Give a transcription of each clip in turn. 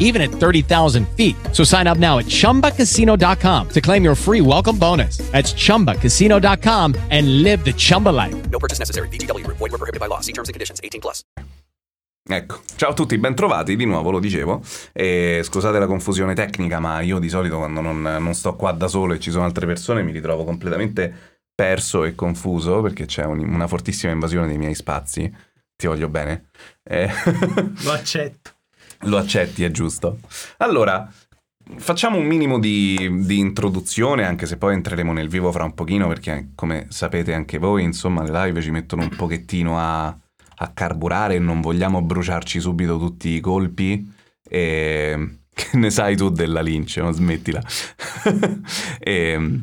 even at 30,000 feet. So sign up now at chumbacasino.com to claim your free welcome bonus. That's chumbacasino.com and live the Chumba life. No purchase necessary. VGW Group. Void were prohibited by law. See terms and conditions. 18 plus. Ecco, ciao a tutti, bentrovati, di nuovo lo dicevo, e scusate la confusione tecnica, ma io di solito quando non, non sto qua da solo e ci sono altre persone mi ritrovo completamente perso e confuso perché c'è un- una fortissima invasione dei miei spazi, ti voglio bene, Eh, Lo accetto. Lo accetti, è giusto. Allora, facciamo un minimo di, di introduzione, anche se poi entreremo nel vivo fra un pochino, perché come sapete anche voi, insomma, le live ci mettono un pochettino a, a carburare e non vogliamo bruciarci subito tutti i colpi. E... Che ne sai tu della lince, non smettila. e...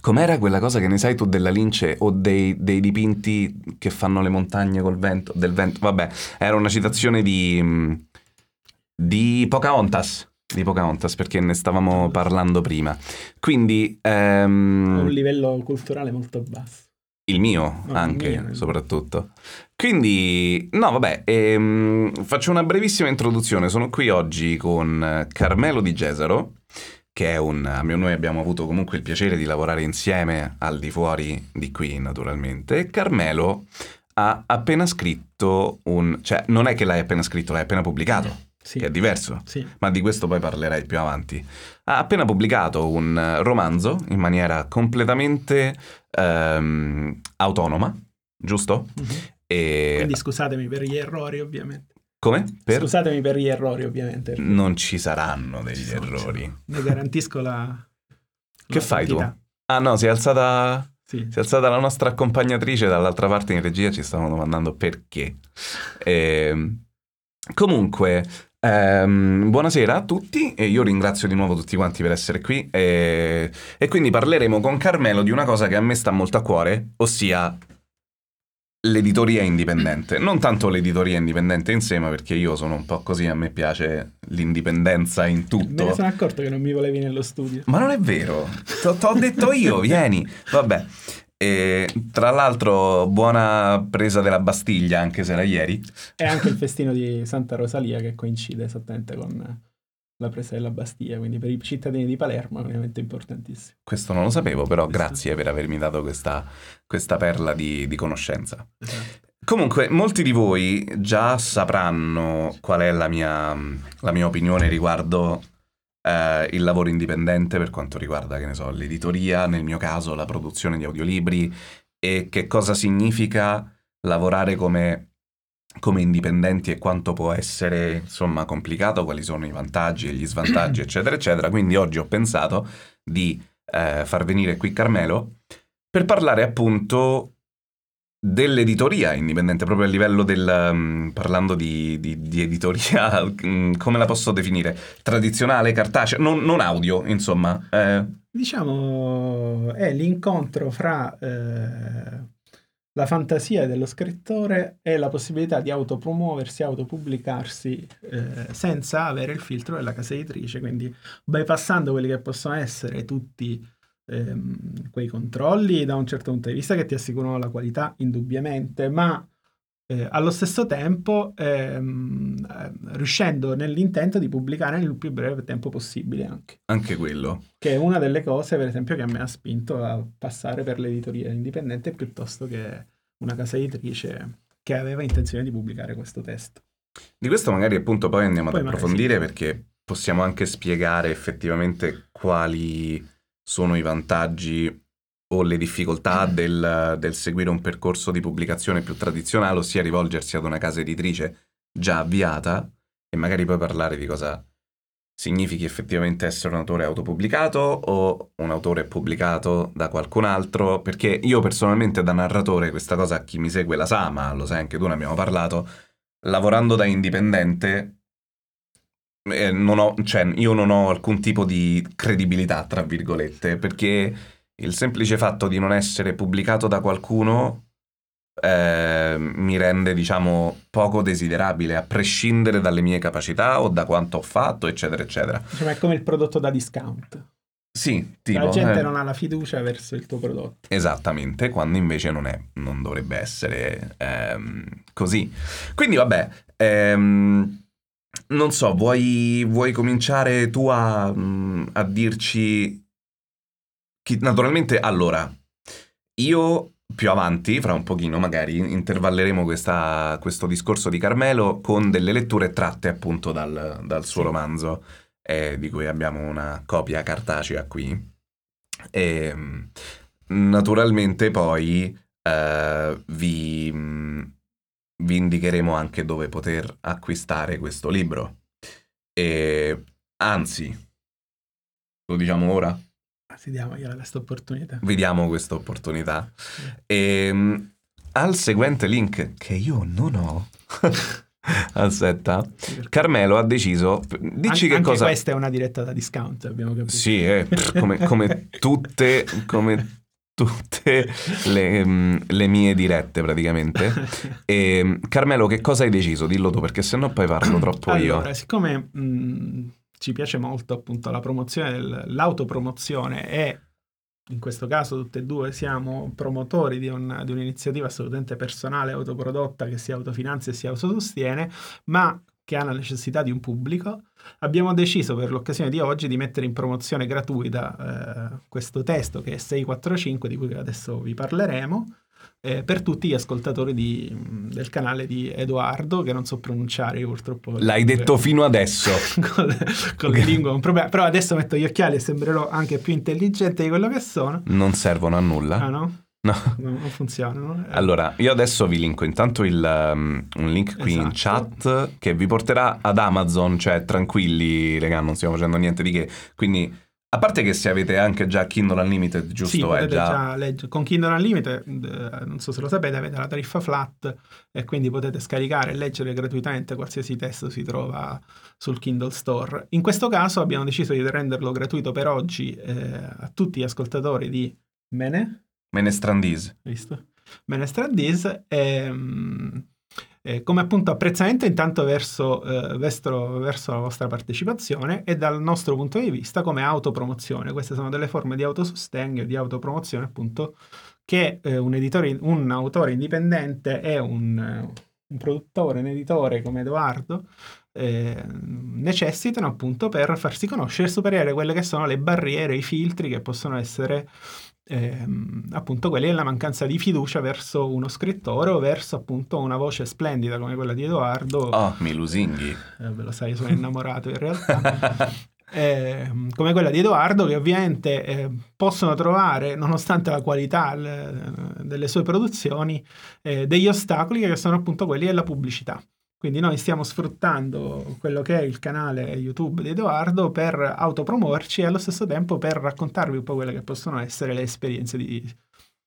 Com'era quella cosa che ne sai tu della lince o dei, dei dipinti che fanno le montagne col vento? Del vento? Vabbè, era una citazione di, di Pocahontas. Di Pocahontas, perché ne stavamo parlando prima. Quindi, A un ehm, livello culturale molto basso. il mio No, anche, il mio. soprattutto. Quindi, no, vabbè, ehm, faccio una brevissima introduzione. Sono qui oggi con Carmelo Di Gesaro, che è un... a me- Noi abbiamo avuto comunque il piacere di lavorare insieme al di fuori di qui, naturalmente. E Carmelo ha appena scritto un... cioè, non è che l'hai appena scritto, l'hai appena pubblicato, Sì. che è diverso. Sì. Ma di questo poi parlerai più avanti. Ha appena pubblicato un eh, romanzo in maniera completamente ehm, autonoma, giusto? Mhm. E... Quindi scusatemi per gli errori, ovviamente. Come? Per... Scusatemi per gli errori, ovviamente. Non ci saranno degli ci sono- errori. Ne garantisco la. Che la fai tu? santità. Ah no, si è alzata... Sì. Si è alzata la nostra accompagnatrice dall'altra parte in regia, ci stavano domandando perché. Ehm, comunque, ehm, buonasera a tutti e io ringrazio di nuovo tutti quanti per essere qui e, e quindi parleremo con Carmelo di una cosa che a me sta molto a cuore, ossia l'editoria indipendente. Non tanto l'editoria indipendente in sé, ma perché io sono un po' così, a me piace l'indipendenza in Me ne tutto. sono accorto che non mi volevi nello studio. Ma non è vero, t'ho detto io, vieni. Vabbè. E, tra l'altro, buona presa della Bastiglia, anche se era ieri. E anche il festino di Santa Rosalia che coincide esattamente con la presa della Bastiglia, quindi per i cittadini di Palermo è ovviamente importantissimo. Questo non lo sapevo, però grazie per avermi dato questa, questa perla di, di conoscenza. Esatto. Comunque, molti di voi già sapranno qual è la mia, la mia opinione riguardo eh, il lavoro indipendente per quanto riguarda, che ne so, l'editoria, nel mio caso la produzione di audiolibri e che cosa significa lavorare come, come indipendenti e quanto può essere, insomma, complicato, quali sono i vantaggi e gli svantaggi, eccetera, eccetera. Quindi oggi ho pensato di eh, far venire qui Carmelo per parlare appunto dell'editoria indipendente, proprio a livello del... mm, parlando di, di- di editoria, mm, come la posso definire? Tradizionale, cartacea, non, non audio, insomma. eh, Diciamo è l'incontro fra eh, la fantasia dello scrittore e la possibilità di autopromuoversi, autopubblicarsi eh, senza avere il filtro della casa editrice, quindi bypassando quelli che possono essere tutti ehm, quei controlli da un certo punto di vista che ti assicurano la qualità indubbiamente, ma eh, allo stesso tempo ehm, eh, riuscendo nell'intento di pubblicare nel più breve tempo possibile anche anche quello. che è una delle cose, per esempio, che mi ha spinto a passare per l'editoria indipendente piuttosto che una casa editrice che aveva intenzione di pubblicare questo testo. Di questo magari appunto poi andiamo Poi ad approfondire sì. perché possiamo anche spiegare effettivamente quali sono i vantaggi o le difficoltà del, del seguire un percorso di pubblicazione più tradizionale, ossia rivolgersi ad una casa editrice già avviata e magari poi parlare di cosa significhi effettivamente essere un autore autopubblicato o un autore pubblicato da qualcun altro, perché io personalmente da narratore questa cosa chi mi segue la sa, ma lo sai anche tu, ne abbiamo parlato, lavorando da indipendente eh, non ho, cioè, io non ho alcun tipo di credibilità, tra virgolette, perché il semplice fatto di non essere pubblicato da qualcuno eh, mi rende, diciamo, poco desiderabile, a prescindere dalle mie capacità o da quanto ho fatto, eccetera, eccetera. Diciamo, è come il prodotto da discount. Sì, tipo... la gente eh, non ha la fiducia verso il tuo prodotto. Esattamente, quando invece non, è, non dovrebbe essere ehm, così. Quindi vabbè, ehm, non so, vuoi, vuoi cominciare tu a, mm, a dirci... chi- naturalmente, allora, io più avanti, fra un pochino magari, intervalleremo questa- questo discorso di Carmelo con delle letture tratte appunto dal, dal suo romanzo, eh, di cui abbiamo una copia cartacea qui. E mm, naturalmente poi eh, vi, mm, vi indicheremo anche dove poter acquistare questo libro. E anzi, lo diciamo ora? Si diamogliela questa opportunità. Vi diamo questa opportunità. E, mm, al seguente link, che io non ho. Aspetta. Sì, Carmelo ha deciso. Dici an- che anche cosa. questa è una diretta da discount, abbiamo capito. Sì, eh, come, come tutte, come tutte le, mm, le mie dirette praticamente. E, mm, Carmelo, che cosa hai deciso? Dillo tu, perché sennò poi parlo troppo allora, io. siccome mh, ci piace molto appunto la promozione, l'autopromozione e in questo caso tutte e due siamo promotori di, un- di un'iniziativa assolutamente personale, autoprodotta, che si autofinanzia e si autosostiene, ma che ha la necessità di un pubblico, abbiamo deciso per l'occasione di oggi di mettere in promozione gratuita eh, questo testo che è 645, di cui adesso vi parleremo, eh, per tutti gli ascoltatori di- del canale di Edoardo, che non so pronunciare io purtroppo. L'hai detto fino adesso. con, le, con le lingue è un problema. Però adesso metto gli occhiali e sembrerò anche più intelligente di quello che sono. Non servono a nulla. Ah no? No. No, non funzionano. Eh, Allora, io adesso vi linko intanto il, um, un link qui in Esatto. chat che vi porterà ad Amazon, cioè tranquilli, raga, non stiamo facendo niente di che. Quindi, a parte che se avete anche già Kindle Unlimited, giusto? Sì, potete già... già leggere. Con Kindle Unlimited, eh, non so se lo sapete, avete la tariffa flat e quindi potete scaricare e leggere gratuitamente qualsiasi testo si trova sul Kindle Store. In questo caso abbiamo deciso di renderlo gratuito per oggi eh, a tutti gli ascoltatori di Mene. Menestrandise. visto? Menestrandis ehm, eh, come appunto apprezzamento intanto verso, eh, verso, verso la vostra partecipazione e dal nostro punto di vista come autopromozione. Queste sono delle forme di autosostegno di autopromozione appunto che eh, un, editore, un autore indipendente e un, eh, un produttore, un editore come Edoardo eh, necessitano appunto per farsi conoscere e superare quelle che sono le barriere, i filtri che possono essere ehm, appunto quelli della mancanza di fiducia verso uno scrittore o verso appunto una voce splendida come quella di Edoardo. Oh, mi lusinghi. Eh, ve lo sai, sono innamorato in realtà. Ehm, come quella di Edoardo, che ovviamente eh, possono trovare, nonostante la qualità le- delle sue produzioni, eh, degli ostacoli che sono appunto quelli della pubblicità. Quindi noi stiamo sfruttando quello che è il canale YouTube di Edoardo per autopromuoverci e allo stesso tempo per raccontarvi un po' quelle che possono essere le esperienze di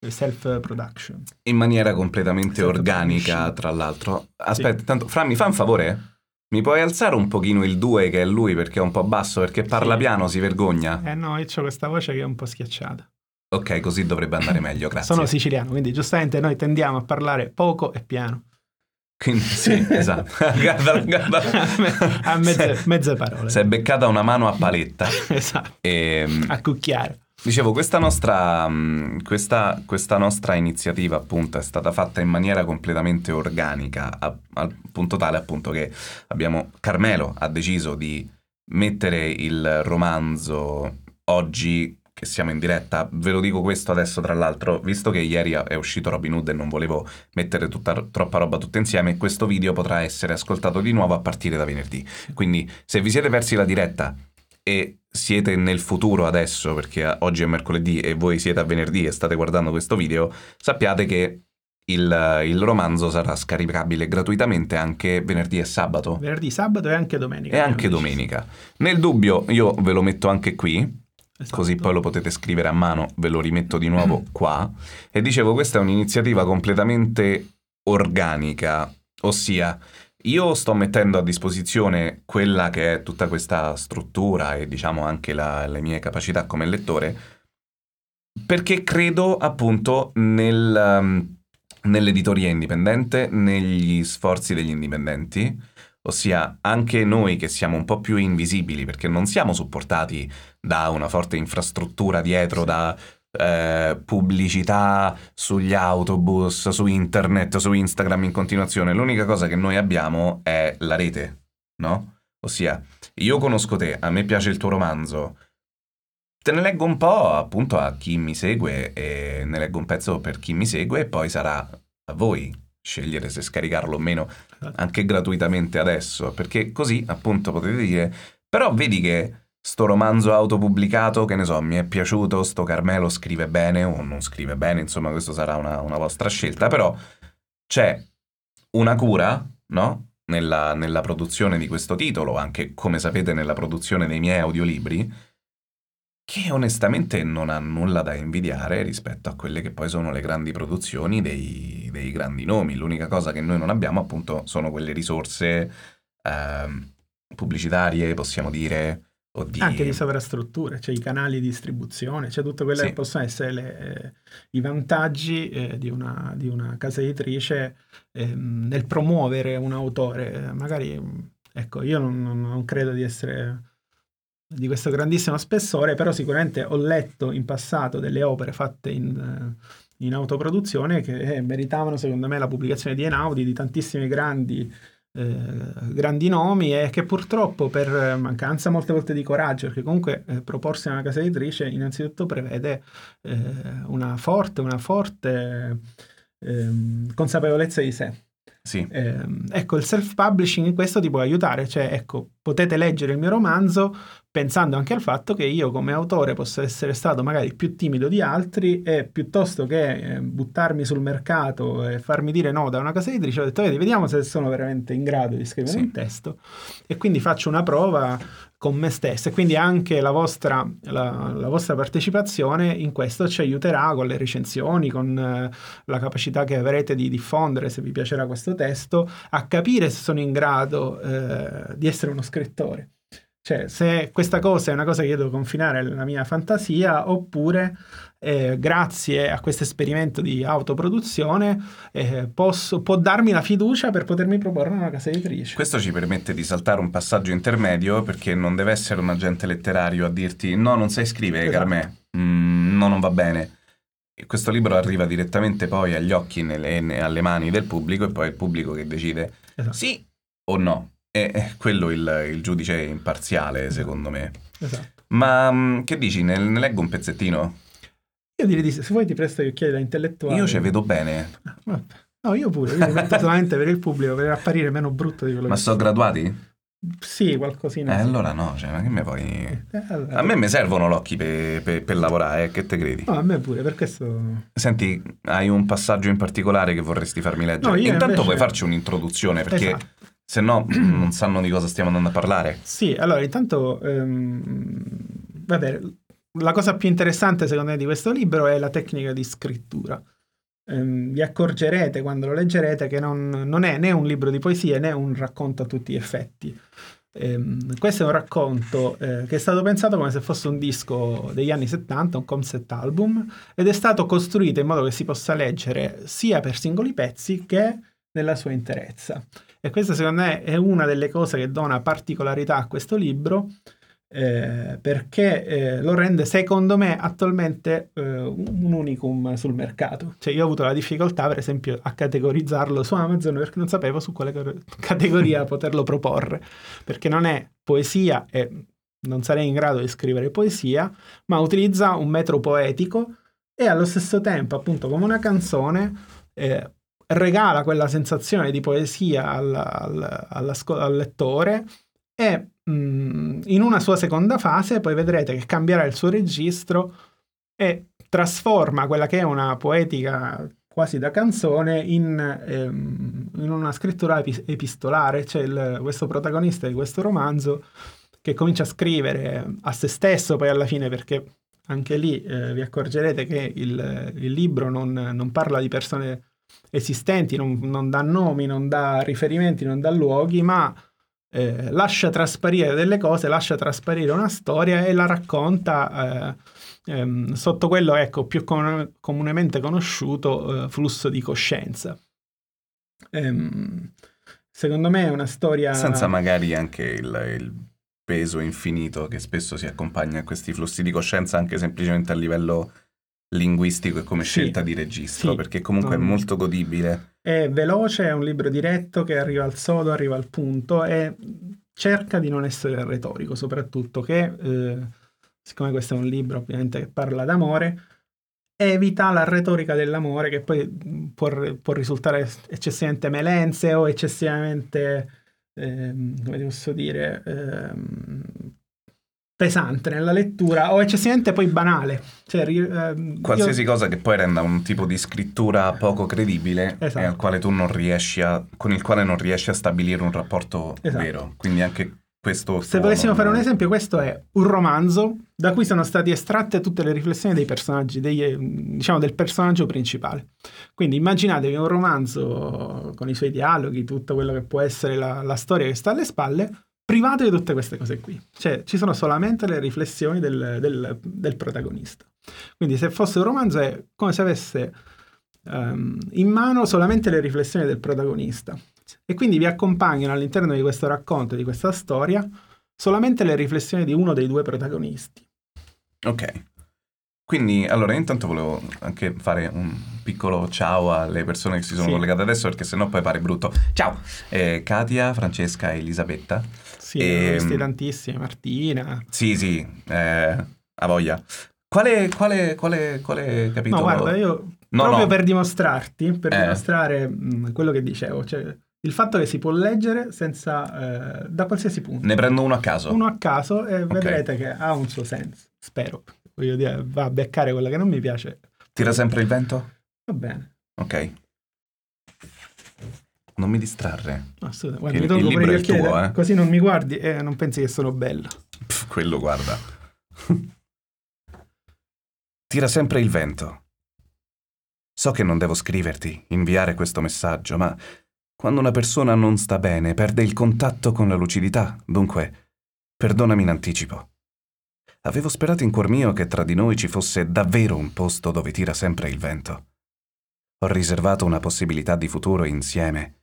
self-production. In maniera completamente Self organica, tra l'altro. Aspetta, tanto, Fra, mi fa un favore? Mi puoi alzare un pochino il 2 che è lui perché è un po' basso, perché parla Sì. piano, si vergogna. Eh no, io ho questa voce che è un po' schiacciata. Ok, così dovrebbe andare meglio, grazie. Sono siciliano, quindi giustamente noi tendiamo a parlare poco e piano. Quindi, sì, esatto. a mezze, mezze parole. Si è beccata una mano a paletta. esatto, E, a cucchiare. dicevo, questa nostra, mh, questa, questa nostra iniziativa appunto è stata fatta in maniera completamente organica, a- al punto tale appunto che abbiamo, Carmelo ha deciso di mettere il romanzo oggi che siamo in diretta, ve lo dico questo adesso tra l'altro, visto che ieri è uscito Robin Hood e non volevo mettere tutta, troppa roba tutta insieme, questo video potrà essere ascoltato di nuovo a partire da venerdì. Quindi se vi siete persi la diretta e siete nel futuro adesso, perché oggi è mercoledì e voi siete a venerdì e state guardando questo video, sappiate che il, il romanzo sarà scaricabile gratuitamente anche venerdì e sabato. Venerdì, sabato e anche domenica. E anche domenica. Nel dubbio, io ve lo metto anche qui, Esatto. così poi lo potete scrivere a mano, ve lo rimetto di nuovo qua. E dicevo, questa è un'iniziativa completamente organica, ossia io sto mettendo a disposizione quella che è tutta questa struttura e diciamo anche la- le mie capacità come lettore, perché credo appunto nel, um, nell'editoria indipendente, negli sforzi degli indipendenti, ossia anche noi che siamo un po' più invisibili perché non siamo supportati da una forte infrastruttura dietro, da eh, pubblicità sugli autobus, su internet, su Instagram in continuazione. L'unica cosa che noi abbiamo è la rete, no? Ossia, io conosco te, a me piace il tuo romanzo, te ne leggo un po' appunto a chi mi segue e ne leggo un pezzo per chi mi segue e poi sarà a voi scegliere se scaricarlo o meno anche gratuitamente adesso, perché così appunto potete dire, però vedi che sto romanzo autopubblicato, che ne so, mi è piaciuto, sto Carmelo scrive bene o non scrive bene, insomma questo sarà una, una vostra scelta, però c'è una cura, no? Nella, nella produzione di questo titolo, anche come sapete nella produzione dei miei audiolibri, che onestamente non ha nulla da invidiare rispetto a quelle che poi sono le grandi produzioni dei, dei grandi nomi. L'unica cosa che noi non abbiamo appunto sono quelle risorse eh, pubblicitarie, possiamo dire, di... Anche di sovrastrutture, cioè i canali di distribuzione, cioè tutto quello Sì. che possono essere le, eh, i vantaggi eh, di, una, di una casa editrice ehm, nel promuovere un autore. Eh, Magari, mh, ecco, io non- non credo di essere di questo grandissimo spessore, però sicuramente ho letto in passato delle opere fatte in, eh, in autoproduzione che eh, meritavano secondo me la pubblicazione di Enaudi, di tantissimi grandi eh, grandi nomi e che purtroppo per mancanza molte volte di coraggio, perché comunque eh, proporsi a una casa editrice innanzitutto prevede eh, una forte, una forte ehm, consapevolezza di sé. Sì, Ehm, ecco, il self-publishing in questo ti può aiutare, cioè ecco, potete leggere il mio romanzo pensando anche al fatto che io come autore posso essere stato magari più timido di altri e piuttosto che eh, buttarmi sul mercato e farmi dire no da una casa editrice, ho detto, vedi, vediamo se sono veramente in grado di scrivere Sì. un testo e quindi faccio una prova con me stesso e quindi anche la vostra, la, la vostra partecipazione in questo ci aiuterà con le recensioni, con eh, la capacità che avrete di diffondere se vi piacerà questo testo, a capire se sono in grado eh, di essere uno scrittore. Cioè, se questa cosa è una cosa che io devo confinare alla mia fantasia, oppure eh, grazie a questo esperimento di autoproduzione eh, posso, può darmi la fiducia per potermi proporre una casa editrice. questo ci permette di saltare un passaggio intermedio perché non deve essere un agente letterario a dirti no, non sai scrivere, Esatto. Carmè, Mm, no, non va bene. E questo libro arriva direttamente poi agli occhi e alle mani del pubblico e poi è il pubblico che decide Esatto. sì o no. È quello il, il giudice imparziale, secondo me. Esatto. Ma mm, che dici? Ne, ne leggo un pezzettino? Io direi di se vuoi ti presto gli occhiali da intellettuale. Io ci vedo bene. Vabbè. No, io pure, io li metto solamente per il pubblico, per apparire meno brutto di quello Ma che sono graduati? Sì, qualcosina. Eh, sì. allora no, cioè, ma che me vuoi... Eh, allora- A me mi servono l'occhi per lavorare, eh, che te credi? No, a me pure, per questo... Senti, hai un passaggio in particolare che vorresti farmi leggere? No, io Intanto invece- puoi farci un'introduzione, perché Esatto. Se no non sanno di cosa stiamo andando a parlare. Sì, allora intanto, ehm, vabbè, la cosa più interessante secondo me di questo libro è la tecnica di scrittura. Ehm, vi accorgerete quando lo leggerete che non, non è né un libro di poesie né un racconto a tutti gli effetti. Ehm, questo è un racconto eh, che è stato pensato come se fosse un disco degli anni 70, un concept album, ed è stato costruito in modo che si possa leggere sia per singoli pezzi che nella sua interezza. E questa secondo me è una delle cose che dona particolarità a questo libro eh, perché eh, lo rende secondo me attualmente eh, un unicum sul mercato. Cioè io ho avuto la difficoltà per esempio a categorizzarlo su Amazon perché non sapevo su quale categoria poterlo proporre, perché non è poesia e non sarei in grado di scrivere poesia, ma utilizza un metro poetico e allo stesso tempo appunto come una canzone eh, regala quella sensazione di poesia al, al- all'asco- al lettore e mh, in una sua seconda fase poi vedrete che cambierà il suo registro e trasforma quella che è una poetica quasi da canzone in, ehm, in una scrittura epi- epistolare. C'è il- questo protagonista di questo romanzo che comincia a scrivere a se stesso poi alla fine perché anche lì eh, vi accorgerete che il, il libro non, non parla di persone esistenti, non, non dà nomi, non dà riferimenti, non dà luoghi, ma eh, lascia trasparire delle cose, lascia trasparire una storia e la racconta ehm, sotto quello, ecco, più com- comunemente conosciuto, eh, flusso di coscienza. Ehm, secondo me è una storia... Senza magari anche il, il peso infinito che spesso si accompagna a questi flussi di coscienza anche semplicemente a livello linguistico e come Sì. scelta di registro, Sì. perché comunque è No. molto godibile. È veloce, è un libro diretto che arriva al sodo, arriva al punto e cerca di non essere retorico, soprattutto che, eh, siccome questo è un libro ovviamente che parla d'amore, evita la retorica dell'amore che poi mh, può, può risultare eccessivamente melense o eccessivamente, ehm, come ti posso dire, ehm, pesante nella lettura o eccessivamente poi banale. Cioè, ehm, Qualsiasi io- cosa che poi renda un tipo di scrittura poco credibile Esatto. e al quale tu non riesci a, con il quale non riesci a stabilire un rapporto Esatto. vero. Quindi anche questo... Se non- fare un esempio, questo è un romanzo da cui sono state estratte tutte le riflessioni dei personaggi, eh, diciamo del personaggio principale. Quindi immaginatevi un romanzo con i suoi dialoghi, tutto quello che può essere la, la storia che sta alle spalle, privato di tutte queste cose qui. Cioè, ci sono solamente le riflessioni del, del- del protagonista. Quindi se fosse un romanzo è come se avesse ehm, in mano solamente le riflessioni del protagonista. E quindi vi accompagnano all'interno di questo racconto, di questa storia, solamente le riflessioni di uno dei due protagonisti. Ok. Quindi, allora, intanto volevo anche fare un piccolo ciao alle persone che si sono Sì. collegate adesso, perché sennò poi pare brutto. Ciao! Eh, Katia, Francesca e Elisabetta. Sì, Ehm, ne ho visti tantissimi, Martina. Sì, sì, eh, a voglia. Quale, quale, quale, quale capitolo? No, guarda, io No, proprio no. per dimostrarti, per Eh. dimostrare mh, quello che dicevo, cioè il fatto che si può leggere senza, eh, da qualsiasi punto. Ne prendo uno a caso. Uno a caso e vedrete che ha un suo senso, spero. Voglio dire, va a beccare quella che non mi piace, Tira sempre il vento? va bene. Ok. Non mi distrarre. Assolutamente. Guarda, Il- mi tolgo il il tuo, eh. così non mi guardi e non pensi che sono bello. Pff, quello guarda. Tira sempre il vento. So che non devo scriverti, inviare questo messaggio, ma quando una persona non sta bene perde il contatto con la lucidità, dunque perdonami in anticipo. Avevo sperato in cuor mio che tra di noi ci fosse davvero un posto dove tira sempre il vento. Ho riservato una possibilità di futuro insieme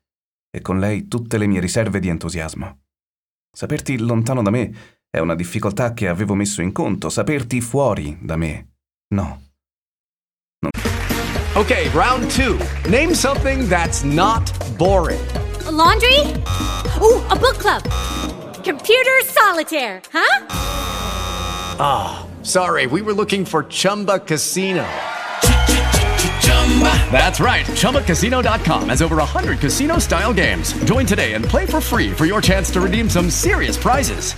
e con lei tutte le mie riserve di entusiasmo. Saperti lontano da me è una difficoltà che avevo messo in conto, saperti fuori da me. No. Okay, round two. Name something that's not boring. A laundry? Ooh, a book club. Computer solitaire, huh? Sorry, we were looking for Chumba Casino. That's right. ChumbaCasino.com has over 100 casino style games. Join today and play for free for your chance to redeem some serious prizes.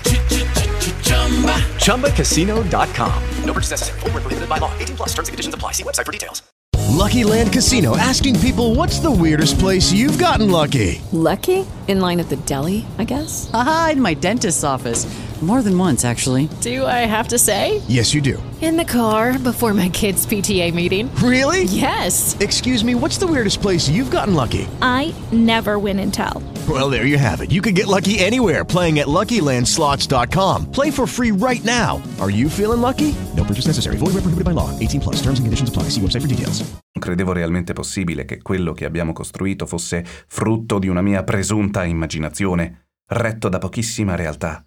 ChumbaCasino.com. No purchase necessary. Void where prohibited by law. 18 plus terms and conditions apply. See website for details. Lucky Land Casino asking people what's the weirdest place you've gotten lucky? Lucky? In line at the deli, I guess? Aha, in my dentist's office. More than once, actually. Do I have to say? Yes, you do. In the car before my kids' PTA meeting. Really? Yes. Excuse me, what's the weirdest place you've gotten lucky? I never win and tell. Well, there you have it. You can get lucky anywhere playing at LuckyLandSlots.com. Play for free right now. Are you feeling lucky? No purchase necessary. Void where prohibited by law. 18 plus. Terms and conditions apply. See website for details. Non credevo realmente possibile che quello che abbiamo costruito fosse frutto di una mia presunta immaginazione, retto da pochissima realtà.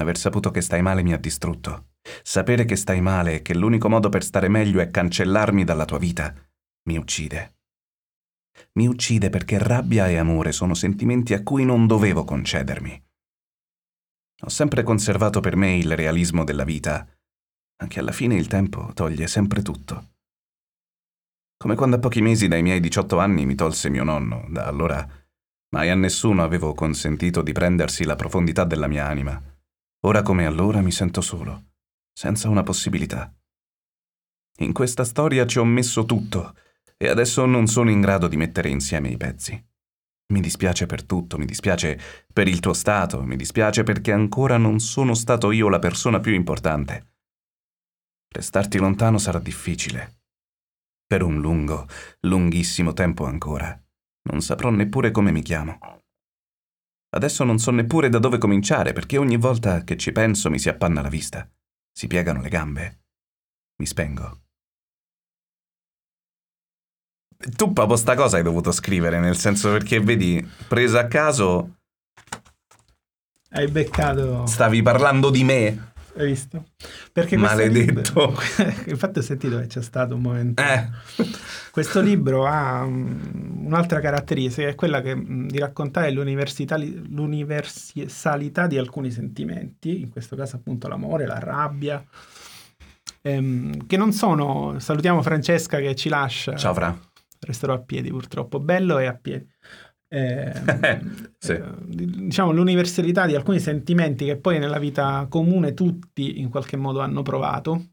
Aver saputo che stai male mi ha distrutto. Sapere che stai male e che l'unico modo per stare meglio è cancellarmi dalla tua vita mi uccide. Mi uccide perché rabbia e amore sono sentimenti a cui non dovevo concedermi. Ho sempre conservato per me il realismo della vita, anche alla fine il tempo toglie sempre tutto. Come quando a pochi mesi dai miei 18 anni mi tolse mio nonno, da allora mai a nessuno avevo consentito di prendersi la profondità della mia anima. Ora come allora mi sento solo, senza una possibilità. In questa storia ci ho messo tutto e adesso non sono in grado di mettere insieme i pezzi. Mi dispiace per tutto, mi dispiace per il tuo stato, mi dispiace perché ancora non sono stato io la persona più importante. Restarti lontano sarà difficile. Per un lungo, lunghissimo tempo ancora. Non saprò neppure come mi chiamo. Adesso non so neppure da dove cominciare perché ogni volta che ci penso mi si appanna la vista, si piegano le gambe mi spengo. Tu proprio sta cosa hai dovuto scrivere, nel senso perché vedi, preso a caso, Hai beccato... stavi parlando di me. Hai visto? Perché Maledetto. libro- Infatti ho sentito che c'è stato un momento... Eh, Questo libro ha mm, un'altra caratteristica, è quella che, mm, di raccontare l'universalità di alcuni sentimenti, in questo caso appunto l'amore, la rabbia, ehm, che non sono... Salutiamo Francesca che ci lascia. ciao Fra. Resterò a piedi purtroppo, bello e a piedi. Ehm, Sì. eh, diciamo l'universalità di alcuni sentimenti che poi nella vita comune tutti in qualche modo hanno provato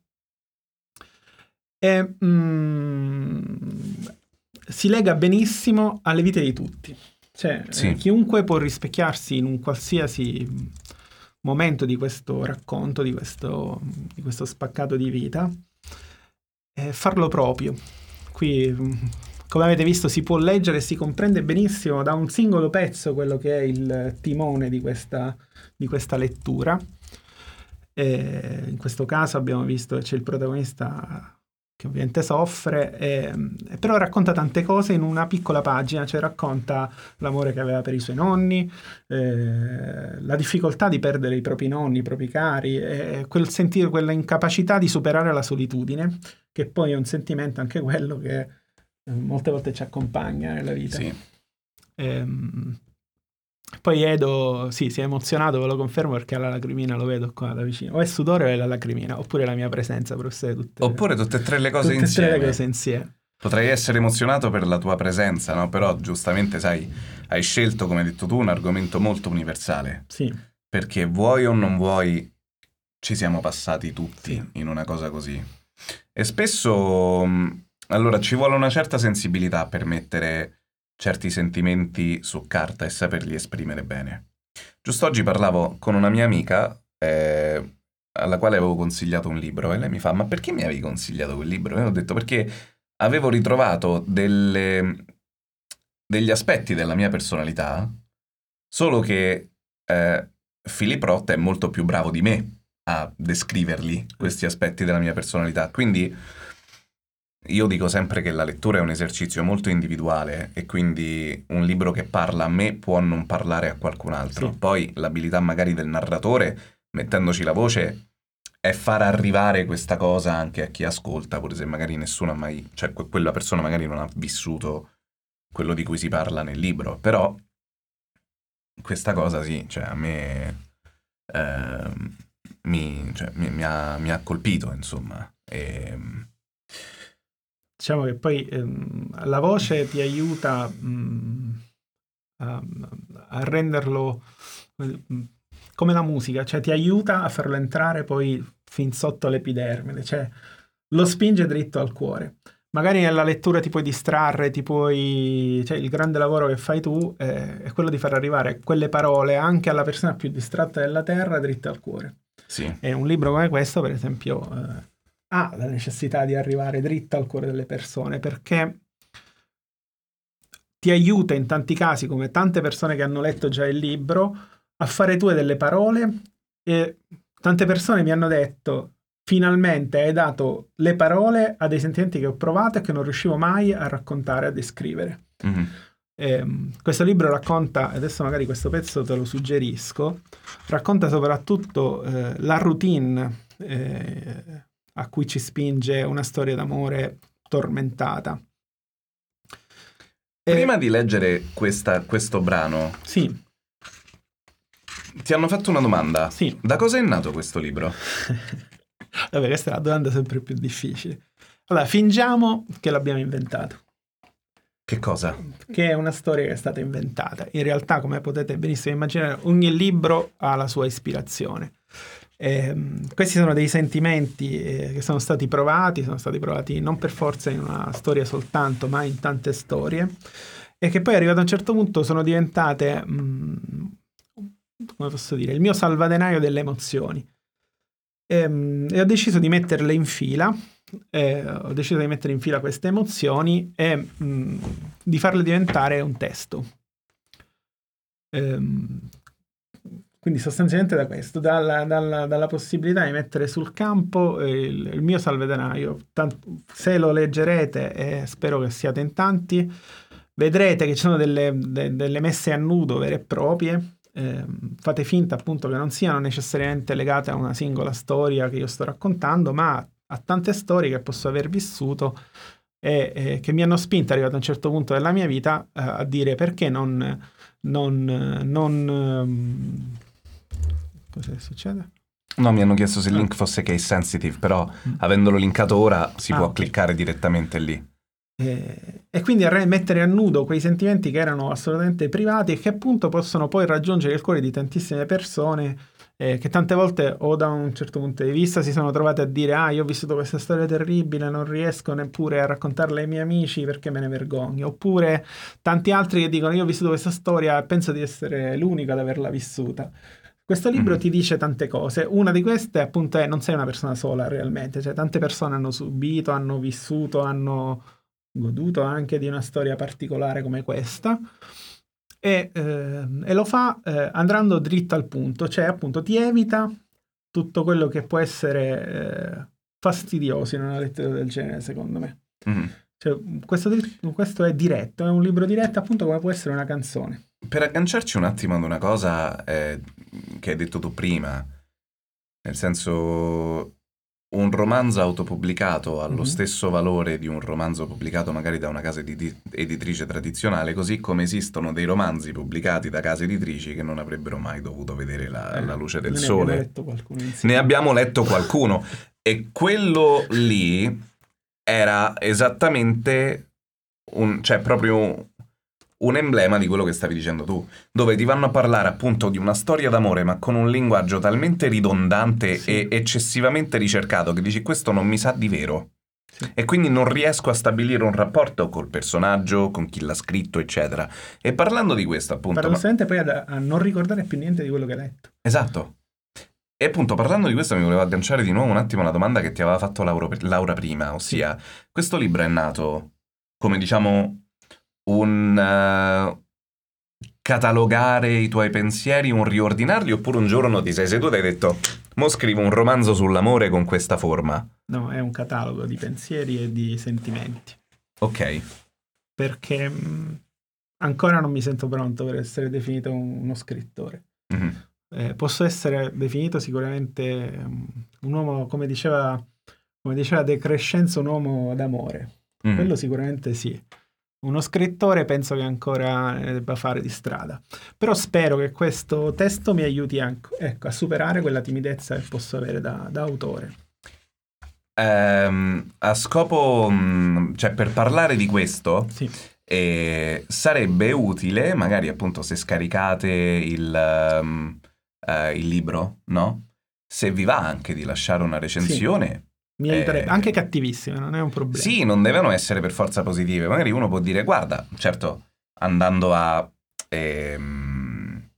e mm, si lega benissimo alle vite di tutti cioè Sì. eh, chiunque può rispecchiarsi in un qualsiasi momento di questo racconto di questo, di questo spaccato di vita e farlo proprio qui mm, come avete visto si può leggere e si comprende benissimo da un singolo pezzo quello che è il timone di questa, di questa lettura. E in questo caso abbiamo visto che c'è il protagonista che ovviamente soffre, e- però racconta tante cose in una piccola pagina, cioè racconta l'amore che aveva per i suoi nonni, eh, la difficoltà di perdere i propri nonni, i propri cari, e quel sentire, quella incapacità di superare la solitudine, che poi è un sentimento anche quello che eh, molte volte ci accompagna nella vita. Sì. Ehm, poi Edo, sì, si è emozionato, ve lo confermo perché ha la lacrimina, lo vedo qua da vicino. O è sudore o è la lacrimina, oppure la mia presenza, se tutte, Oppure tutte e tre le cose tutte e tre insieme. le cose insieme. Potrei essere emozionato per la tua presenza, no? Però giustamente, sai, hai scelto, come hai detto tu, un argomento molto universale. Sì, Perché vuoi o non vuoi, ci siamo passati tutti Sì. in una cosa così. E spesso, mh, allora, ci vuole una certa sensibilità per mettere certi sentimenti su carta e saperli esprimere bene. Giusto oggi parlavo con una mia amica, eh, alla quale avevo consigliato un libro, e lei mi fa, ma perché mi avevi consigliato quel libro? E io ho detto, perché avevo ritrovato delle- degli aspetti della mia personalità, solo che eh, Philip Roth è molto più bravo di me a descriverli, questi aspetti della mia personalità. Quindi io dico sempre che la lettura è un esercizio molto individuale e quindi un libro che parla a me può non parlare a qualcun altro. Sì. Poi l'abilità magari del narratore, mettendoci la voce, è far arrivare questa cosa anche a chi ascolta, pure se magari nessuno ha mai, cioè que- quella persona magari non ha vissuto quello di cui si parla nel libro, però questa cosa sì, cioè a me ehm, mi, cioè, mi- mi ha, mi ha colpito, insomma. E, diciamo che poi ehm, la voce ti aiuta mm, a, a renderlo mm, come la musica, cioè ti aiuta a farlo entrare poi fin sotto l'epidermide, cioè lo spinge dritto al cuore. Magari nella lettura ti puoi distrarre, ti puoi... cioè il grande lavoro che fai tu eh, è quello di far arrivare quelle parole anche alla persona più distratta della terra dritte al cuore. sì, E un libro come questo, per esempio, eh, ha la necessità di arrivare dritta al cuore delle persone perché ti aiuta in tanti casi, come tante persone che hanno letto già il libro, a fare tue delle parole e tante persone mi hanno detto finalmente hai dato le parole a dei sentimenti che ho provato e che non riuscivo mai a raccontare, a descrivere. mhm, Ehm, questo libro racconta, adesso magari questo pezzo te lo suggerisco, racconta soprattutto eh, la routine eh, a cui ci spinge una storia d'amore tormentata. E- Prima di leggere questa- questo brano, Sì, ti hanno fatto una domanda. sì. Da cosa è nato questo libro? Vabbè, questa è la domanda sempre più difficile. Allora, fingiamo che l'abbiamo inventato, Che cosa? che è una storia che è stata inventata. In realtà, come potete benissimo immaginare, ogni libro ha la sua ispirazione. Ehm, questi sono dei sentimenti eh, che sono stati provati, sono stati provati non per forza in una storia soltanto, ma in tante storie, e che poi arrivato a un certo punto sono diventate, mm, come posso dire, il mio salvadenaio delle emozioni. Ehm, E, ho deciso di metterle in fila, eh, ho deciso di mettere in fila queste emozioni e mm, di farle diventare un testo. Quindi sostanzialmente da questo, dalla, dalla- dalla possibilità di mettere sul campo eh, il, il mio salvedenaio. Tant- se lo leggerete, e spero che siate in tanti, vedrete che ci sono delle, de- delle messe a nudo vere e proprie. Ehm, fate finta appunto che non siano necessariamente legate a una singola storia che io sto raccontando, ma a tante storie che posso aver vissuto e, e che mi hanno spinto, arrivato a un certo punto della mia vita, eh, a dire perché non... non, non ehm, cosa succede? No, mi hanno chiesto se il link fosse case sensitive, però avendolo linkato ora si Ah, può ok. cliccare direttamente lì. Eh, e quindi a re- mettere a nudo quei sentimenti che erano assolutamente privati e che appunto possono poi raggiungere il cuore di tantissime persone eh, che tante volte o da un certo punto di vista si sono trovate a dire ah io ho vissuto questa storia terribile non riesco neppure a raccontarla ai miei amici perché me ne vergogno oppure tanti altri che dicono io ho vissuto questa storia e penso di essere l'unico ad averla vissuta questo libro Mhm. ti dice tante cose, una di queste appunto è non sei una persona sola realmente, cioè tante persone hanno subito, hanno vissuto, hanno goduto anche di una storia particolare come questa e, ehm, e lo fa eh, andando dritto al punto, cioè appunto ti evita tutto quello che può essere eh, fastidioso in una lettura del genere secondo me. Mhm. Cioè, questo, questo è diretto, è un libro diretto appunto come può essere una canzone. Per agganciarci un attimo ad una cosa eh, che hai detto tu prima, nel senso un romanzo autopubblicato ha lo Mhm. stesso valore di un romanzo pubblicato magari da una casa editi- editrice tradizionale, così come esistono dei romanzi pubblicati da case editrici che non avrebbero mai dovuto vedere la, Eh, la luce del ne abbiamo sole. letto qualcuno insieme. Ne abbiamo letto qualcuno e quello lì era esattamente un, cioè proprio un emblema di quello che stavi dicendo tu, dove ti vanno a parlare appunto di una storia d'amore, ma con un linguaggio talmente ridondante Sì. e eccessivamente ricercato che dici questo non mi sa di vero. Sì. E quindi non riesco a stabilire un rapporto col personaggio, con chi l'ha scritto, eccetera. E parlando di questo, appunto, ma- Paradossalmente poi ad- a non ricordare più niente di quello che hai letto. Esatto. E appunto parlando di questo mi volevo agganciare di nuovo un attimo alla domanda che ti aveva fatto Lauro- Laura prima, ossia questo libro è nato come diciamo un eh, catalogare i tuoi pensieri, un riordinarli oppure un giorno ti sei seduto e hai detto mo scrivo un romanzo sull'amore con questa forma. No, è un catalogo di pensieri e di sentimenti. Ok. Perché mh, ancora non mi sento pronto per essere definito un- uno scrittore. Mhm. Eh, posso essere definito sicuramente um, un uomo, come diceva, come diceva De Crescenzo, un uomo d'amore. Mhm. Quello sicuramente sì. Uno scrittore penso che ancora ne debba fare di strada. Però spero che questo testo mi aiuti anche, ecco, a superare quella timidezza che posso avere da, da autore. Ehm, a scopo, mh, cioè per parlare di questo, Sì. E sarebbe utile, magari appunto se scaricate il, ehm, eh, il libro, no? Se vi va anche di lasciare una recensione. Mi aiuterebbe. Eh, Anche cattivissime, non è un problema. Sì, non devono essere per forza positive. Magari uno può dire, guarda, certo, andando a, ehm,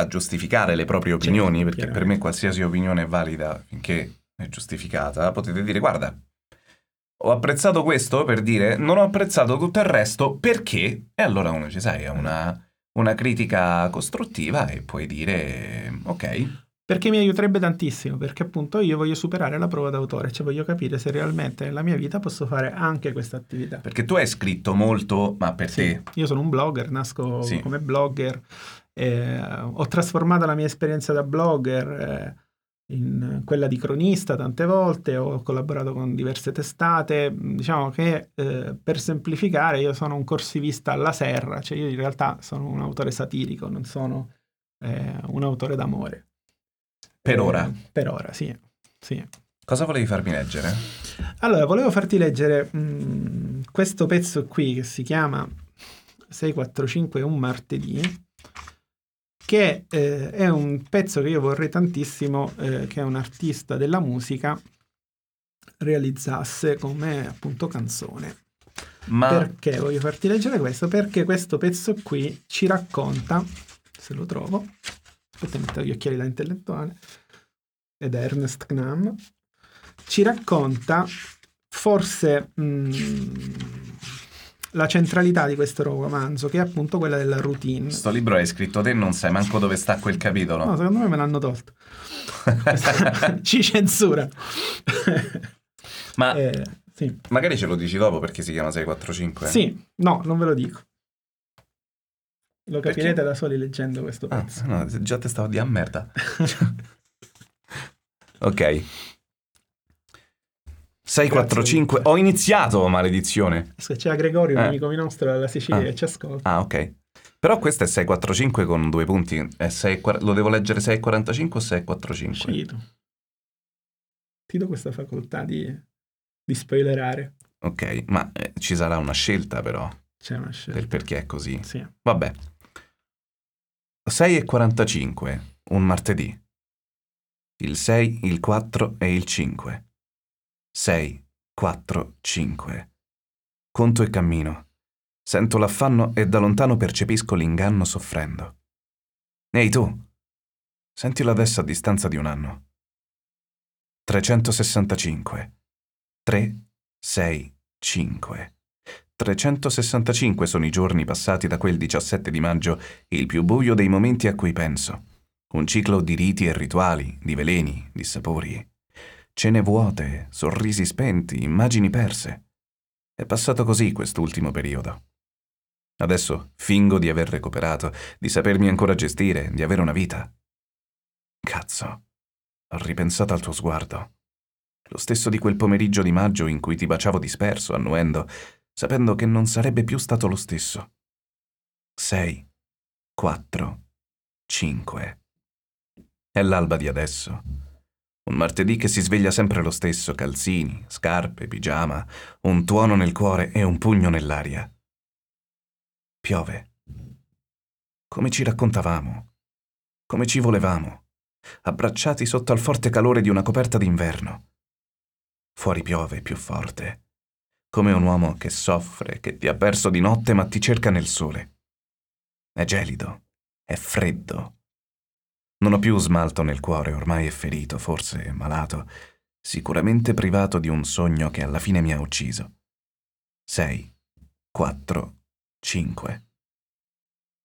a giustificare le proprie opinioni, Certo, perché per me qualsiasi opinione è valida finché è giustificata, potete dire, guarda, ho apprezzato questo per dire, non ho apprezzato tutto il resto perché? E allora uno ci sai, è una, una critica costruttiva e puoi dire, ok, Perché mi aiuterebbe tantissimo, perché appunto io voglio superare la prova d'autore, cioè voglio capire se realmente nella mia vita posso fare anche questa attività. perché tu hai scritto molto, ma per te... Io sono un blogger, nasco Sì. come blogger, eh, ho trasformato la mia esperienza da blogger eh, in quella di cronista tante volte, ho collaborato con diverse testate, diciamo che eh, per semplificare io sono un corsivista alla serra, cioè io in realtà sono un autore satirico, non sono eh, un autore d'amore. Per Eh, ora. Per ora, sì. sì. Cosa volevi farmi leggere? Allora, volevo farti leggere mm, questo pezzo qui che si chiama 645 è un martedì, che eh, è un pezzo che io vorrei tantissimo eh, che un artista della musica realizzasse come appunto canzone. Ma Perché voglio farti leggere questo? Perché questo pezzo qui ci racconta, se lo trovo, aspetta, metto gli occhiali da intellettuale, ed Ernest Knam, ci racconta forse mm, la centralità di questo romanzo, che è appunto quella della routine. Sto libro hai scritto te, non sai manco dove sta quel capitolo. No, secondo me me l'hanno tolto. Ci censura. Ma Eh, sì. magari ce lo dici dopo perché si chiama 645. Sì, no, non ve lo dico. Lo Perché? capirete da soli leggendo questo Ah, pezzo. no, già te stavo di a merda. ok. 645. Ho iniziato, maledizione. C'era Gregorio, un Eh. amico nostro dalla Sicilia Ah. che ci ascolta. Ah, ok. Però questo è 645 con due punti. È 6 lo devo leggere 645 o 645? Scito. Ti do questa facoltà di, di spoilerare. Ok, ma eh, ci sarà una scelta però C'è una scelta. del perché è così. Sì. Vabbè. 6 e 45, un martedì. Il 6, il 4 e il 5. 6, 4, 5. Conto e cammino. Sento l'affanno e da lontano percepisco l'inganno soffrendo. Ehi tu, sentilo adesso a distanza di un anno. 365. 3, 6, 5. 365 sono i giorni passati da quel 17 di maggio, il più buio dei momenti a cui penso. Un ciclo di riti e rituali, di veleni, di sapori. Cene vuote, sorrisi spenti, immagini perse. È passato così quest'ultimo periodo. Adesso fingo di aver recuperato, di sapermi ancora gestire, di avere una vita. Cazzo, ho ripensato al tuo sguardo. Lo stesso di quel pomeriggio di maggio in cui ti baciavo disperso, annuendo, sapendo che non sarebbe più stato lo stesso. 6, 4, 5. È l'alba di adesso. Un martedì che si sveglia sempre lo stesso, calzini, scarpe, pigiama, un tuono nel cuore e un pugno nell'aria. Piove. Come ci raccontavamo, come ci volevamo, abbracciati sotto al forte calore di una coperta d'inverno. Fuori piove più forte, come un uomo che soffre, che ti ha perso di notte ma ti cerca nel sole. È gelido, è freddo. Non ho più smalto nel cuore, ormai è ferito, forse malato, sicuramente privato di un sogno che alla fine mi ha ucciso. 6, 4, 5.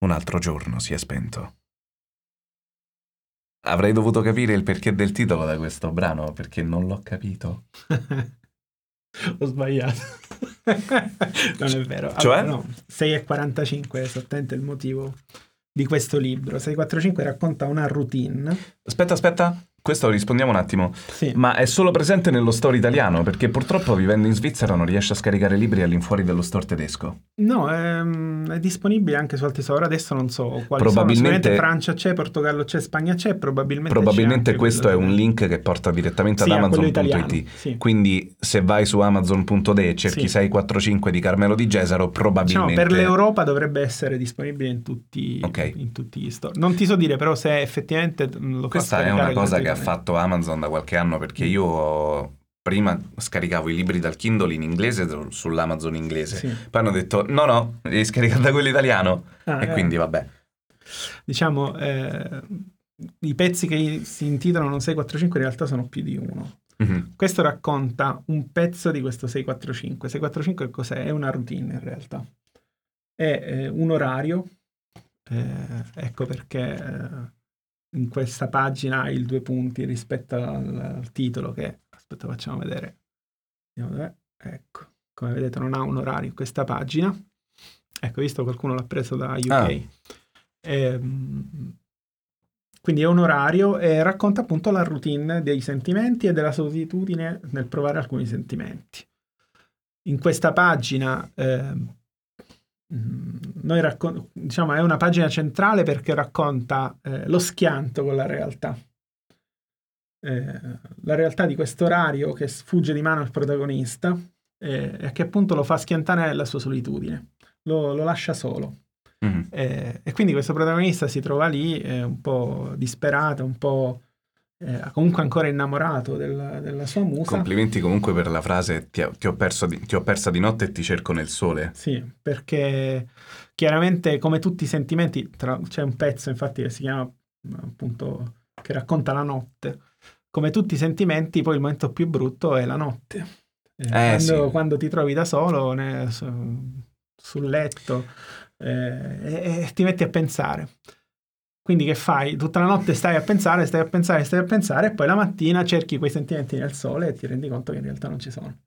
Un altro giorno si è spento. Avrei dovuto capire il perché del titolo da questo brano, perché non l'ho capito. Ho sbagliato. non è vero. Cioè? Allora, no, 6,45 è esattamente il motivo di questo libro. 6,45 racconta una routine. Aspetta, aspetta, questo rispondiamo un attimo. Sì. Ma è solo presente nello store italiano? Perché purtroppo vivendo in Svizzera non riesce a scaricare libri all'infuori dello store tedesco. No, ehm, è disponibile anche su altri store. Adesso non so quali sono. Probabilmente- Sicuramente Francia c'è, Portogallo c'è, Spagna c'è, probabilmente c'è Probabilmente anche questo è un link che porta direttamente Sì, ad amazon.it. sì. Quindi se vai su amazon.de e cerchi Sì. 645 di Carmelo di Gesaro, Diciamo, probabilmente... per l'Europa dovrebbe essere disponibile in tutti, Ok. in tutti gli store. Non ti so dire però se effettivamente lo fa Questa è una cosa che ha. Fatto Amazon da qualche anno perché io ho- prima scaricavo i libri dal Kindle in inglese su- sull'Amazon inglese. Sì. Poi hanno detto no no, devi scaricare da quello italiano. Ah, e eh. quindi vabbè. Diciamo, eh, i pezzi che si intitolano 645 in realtà sono più di uno. Mhm. Questo racconta un pezzo di questo 645. 645 cos'è? È una routine in realtà. È eh, un orario, eh, ecco perché eh, in questa pagina il due punti rispetto al, al titolo che, aspetta facciamo vedere, ecco, come vedete non ha un orario in questa pagina. Ecco, visto qualcuno l'ha preso da UK. Ah. Ehm, quindi è un orario e racconta appunto la routine dei sentimenti e della solitudine nel provare alcuni sentimenti. In questa pagina, mm, noi raccon- diciamo, è una pagina centrale perché racconta eh, lo schianto con la realtà. Eh, la realtà di questo orario che sfugge di mano al protagonista eh, e che appunto lo fa schiantare nella sua solitudine, lo- lo lascia solo. Mhm. Eh, e quindi questo protagonista si trova lì un po' disperato, un po' eh, comunque ancora innamorato della, della sua musa. Complimenti comunque per la frase ti, ho- ti ho perso di- ti ho persa di notte e ti cerco nel sole. Sì, perché chiaramente come tutti i sentimenti, tra- c'è un pezzo infatti che si chiama appunto che racconta la notte. Come tutti i sentimenti, poi il momento più brutto è la notte. Eh, quando, sì. quando ti trovi da solo, ne- so- sul letto eh, e, e ti metti a pensare. Quindi che fai? Tutta la notte stai a pensare, stai a pensare, stai a pensare e poi la mattina cerchi quei sentimenti nel sole e ti rendi conto che in realtà non ci sono.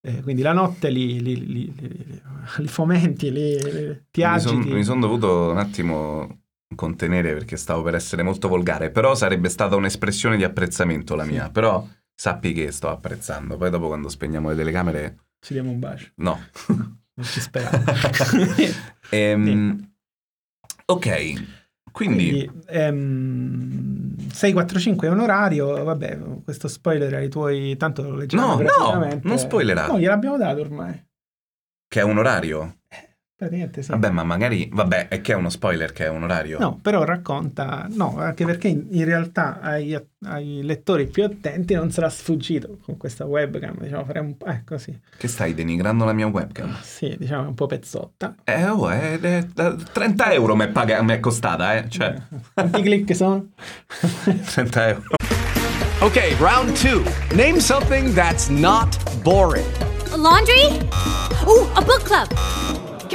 Eh, quindi la notte li, li, li, li- fomenti, ti Mi son- agiti. mi sono dovuto un attimo contenere perché stavo per essere molto volgare, però sarebbe stata un'espressione di apprezzamento la mia, però sappi che sto apprezzando. Poi dopo quando spegniamo le telecamere, Ci diamo un bacio. no. Non ci speravo. Ehm, ok, quindi, Quindi ehm, 645 è un orario, vabbè, questo spoiler ai tuoi, tanto lo leggiamo No, no, non spoilerare. No, gliel'abbiamo dato ormai. che è un orario? Praticamente sì. Vabbè, ma magari, vabbè, è che è uno spoiler che è un orario. No, però racconta, no, anche perché in, in realtà ai, ai lettori più attenti non sarà sfuggito con questa webcam, diciamo, faremo un po', eh, così. Che stai denigrando la mia webcam? Sì, diciamo, è un po' pezzotta. Eh, oh, è, è- è- 30 euro mi è, paga- mi è costata, eh, cioè, Quanti click sono? 30 euro. Okay, round two. Name something that's not boring. A laundry? Ooh, a book club.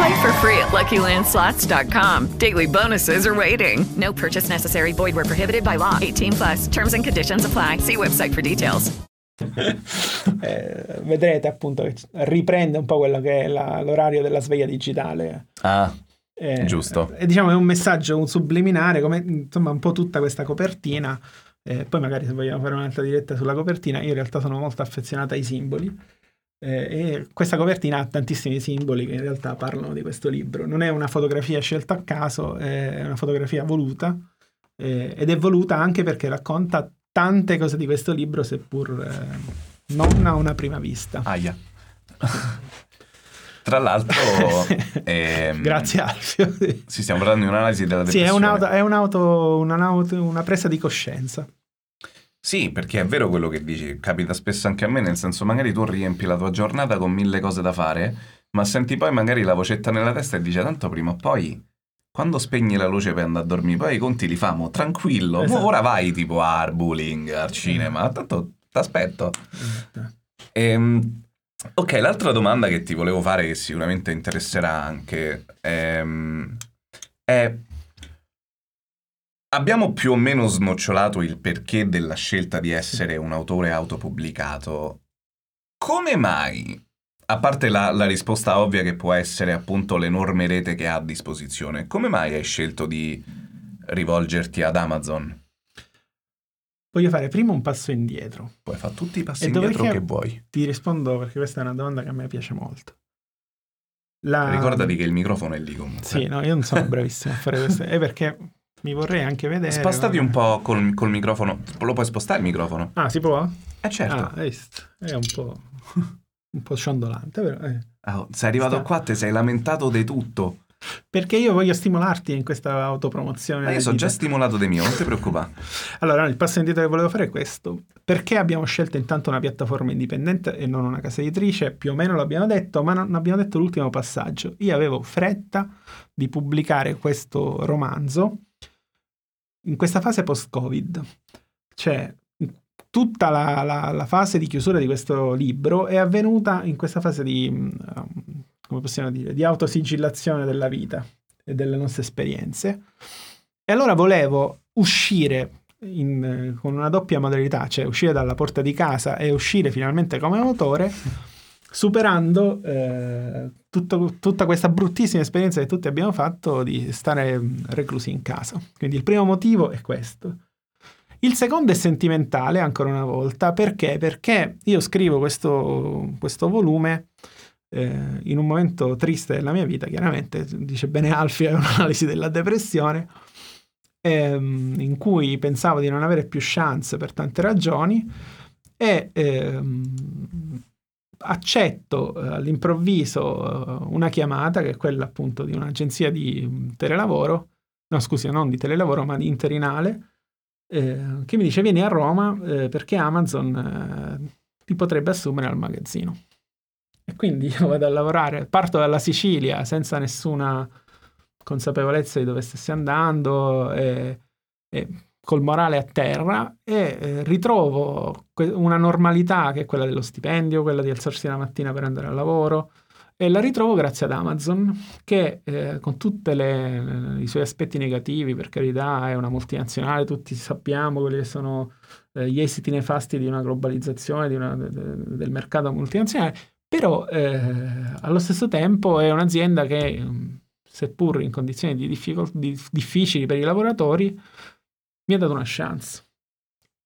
Play for free at LuckyLandSlots.com. Daily bonuses are waiting. No purchase necessary. Void where prohibited by law. 18 plus. Terms and conditions apply. See website for details. Eh, vedrete appunto che riprende un po' quello che è la- l'orario della sveglia digitale. Ah, Eh, giusto. E diciamo è un messaggio un subliminare, come insomma un po' tutta questa copertina. Eh, poi magari se vogliamo fare un'altra diretta sulla copertina, io in realtà sono molto affezionata ai simboli. Eh, e questa copertina ha tantissimi simboli che in realtà parlano di questo libro. Non è una fotografia scelta a caso, è una fotografia voluta eh, ed è voluta anche perché racconta tante cose di questo libro, seppur eh, non a una prima vista. Aia. Tra l'altro, ehm, Grazie Alfio. Sì, stiamo parlando di un'analisi della Sì, è, depressione. un'auto, è un'auto, un'auto- una presa di coscienza. Sì, perché è vero quello che dici, capita spesso anche a me, nel senso magari tu riempi la tua giornata con mille cose da fare, ma senti poi magari la vocetta nella testa e dice tanto prima o poi, quando spegni la luce per andare a dormire, poi i conti li famo, tranquillo, Esatto. ora vai tipo al bowling, al cinema, tanto t'aspetto. Ehm, ok, l'altra domanda che ti volevo fare, che sicuramente interesserà anche, ehm, è... Abbiamo più o meno snocciolato il perché della scelta di essere un autore autopubblicato. Come mai, a parte la, la risposta ovvia che può essere appunto l'enorme rete che ha a disposizione, come mai hai scelto di rivolgerti ad Amazon? Voglio fare prima un passo indietro. Puoi fare tutti i passi E indietro che vuoi. Ti rispondo perché questa è una domanda che a me piace molto. La- Ricordati che il microfono è lì comunque. Sì, no, io non sono bravissimo a fare questo. È perché mi vorrei anche vedere. Spostati un po' col, col microfono. Lo puoi spostare il microfono? Ah, si può? Eh certo. Ah? È un po', un po' ciondolante, però. eh. Ah, sei arrivato Sta- qua, ti sei lamentato di tutto. Perché io voglio stimolarti in questa autopromozione. Ma io sono già stimolato di mio, non ti preoccupare. Allora, il passo indietro che volevo fare è questo. Perché abbiamo scelto intanto una piattaforma indipendente e non una casa editrice? Più o meno l'abbiamo detto, ma non abbiamo detto l'ultimo passaggio. Io avevo fretta di pubblicare questo romanzo in questa fase post-Covid. Cioè, tutta la, la- la fase di chiusura di questo libro è avvenuta in questa fase di, mm, um, come possiamo dire, di autosigillazione della vita e delle nostre esperienze. E allora volevo uscire in, con una doppia modalità, cioè uscire dalla porta di casa e uscire finalmente come autore, superando eh, tutto- tutta questa bruttissima esperienza che tutti abbiamo fatto di stare mm, reclusi in casa. Quindi il primo motivo è questo. Il secondo è sentimentale, ancora una volta, perché? Perché io scrivo questo, questo volume eh, in un momento triste della mia vita, chiaramente, dice bene Alfie, è un'analisi della depressione, ehm, in cui pensavo di non avere più chance per tante ragioni e ehm, accetto eh, all'improvviso eh, una chiamata che è quella appunto di un'agenzia di mm, telelavoro, no scusi, non di telelavoro ma di interinale, eh, che mi dice vieni a Roma eh, perché Amazon eh, ti potrebbe assumere al magazzino. E quindi io vado a lavorare, parto dalla Sicilia senza nessuna consapevolezza di dove stessi andando, e, e col morale a terra e eh, ritrovo una normalità che è quella dello stipendio, quella di alzarsi la mattina per andare al lavoro e la ritrovo grazie ad Amazon che eh, con tutti i suoi aspetti negativi, per carità, è una multinazionale, tutti sappiamo quelli che sono eh, gli esiti nefasti di una globalizzazione di una, de, de, del mercato multinazionale, però eh, allo stesso tempo è un'azienda che, seppur in condizioni di, difficili per i lavoratori, mi ha dato una chance.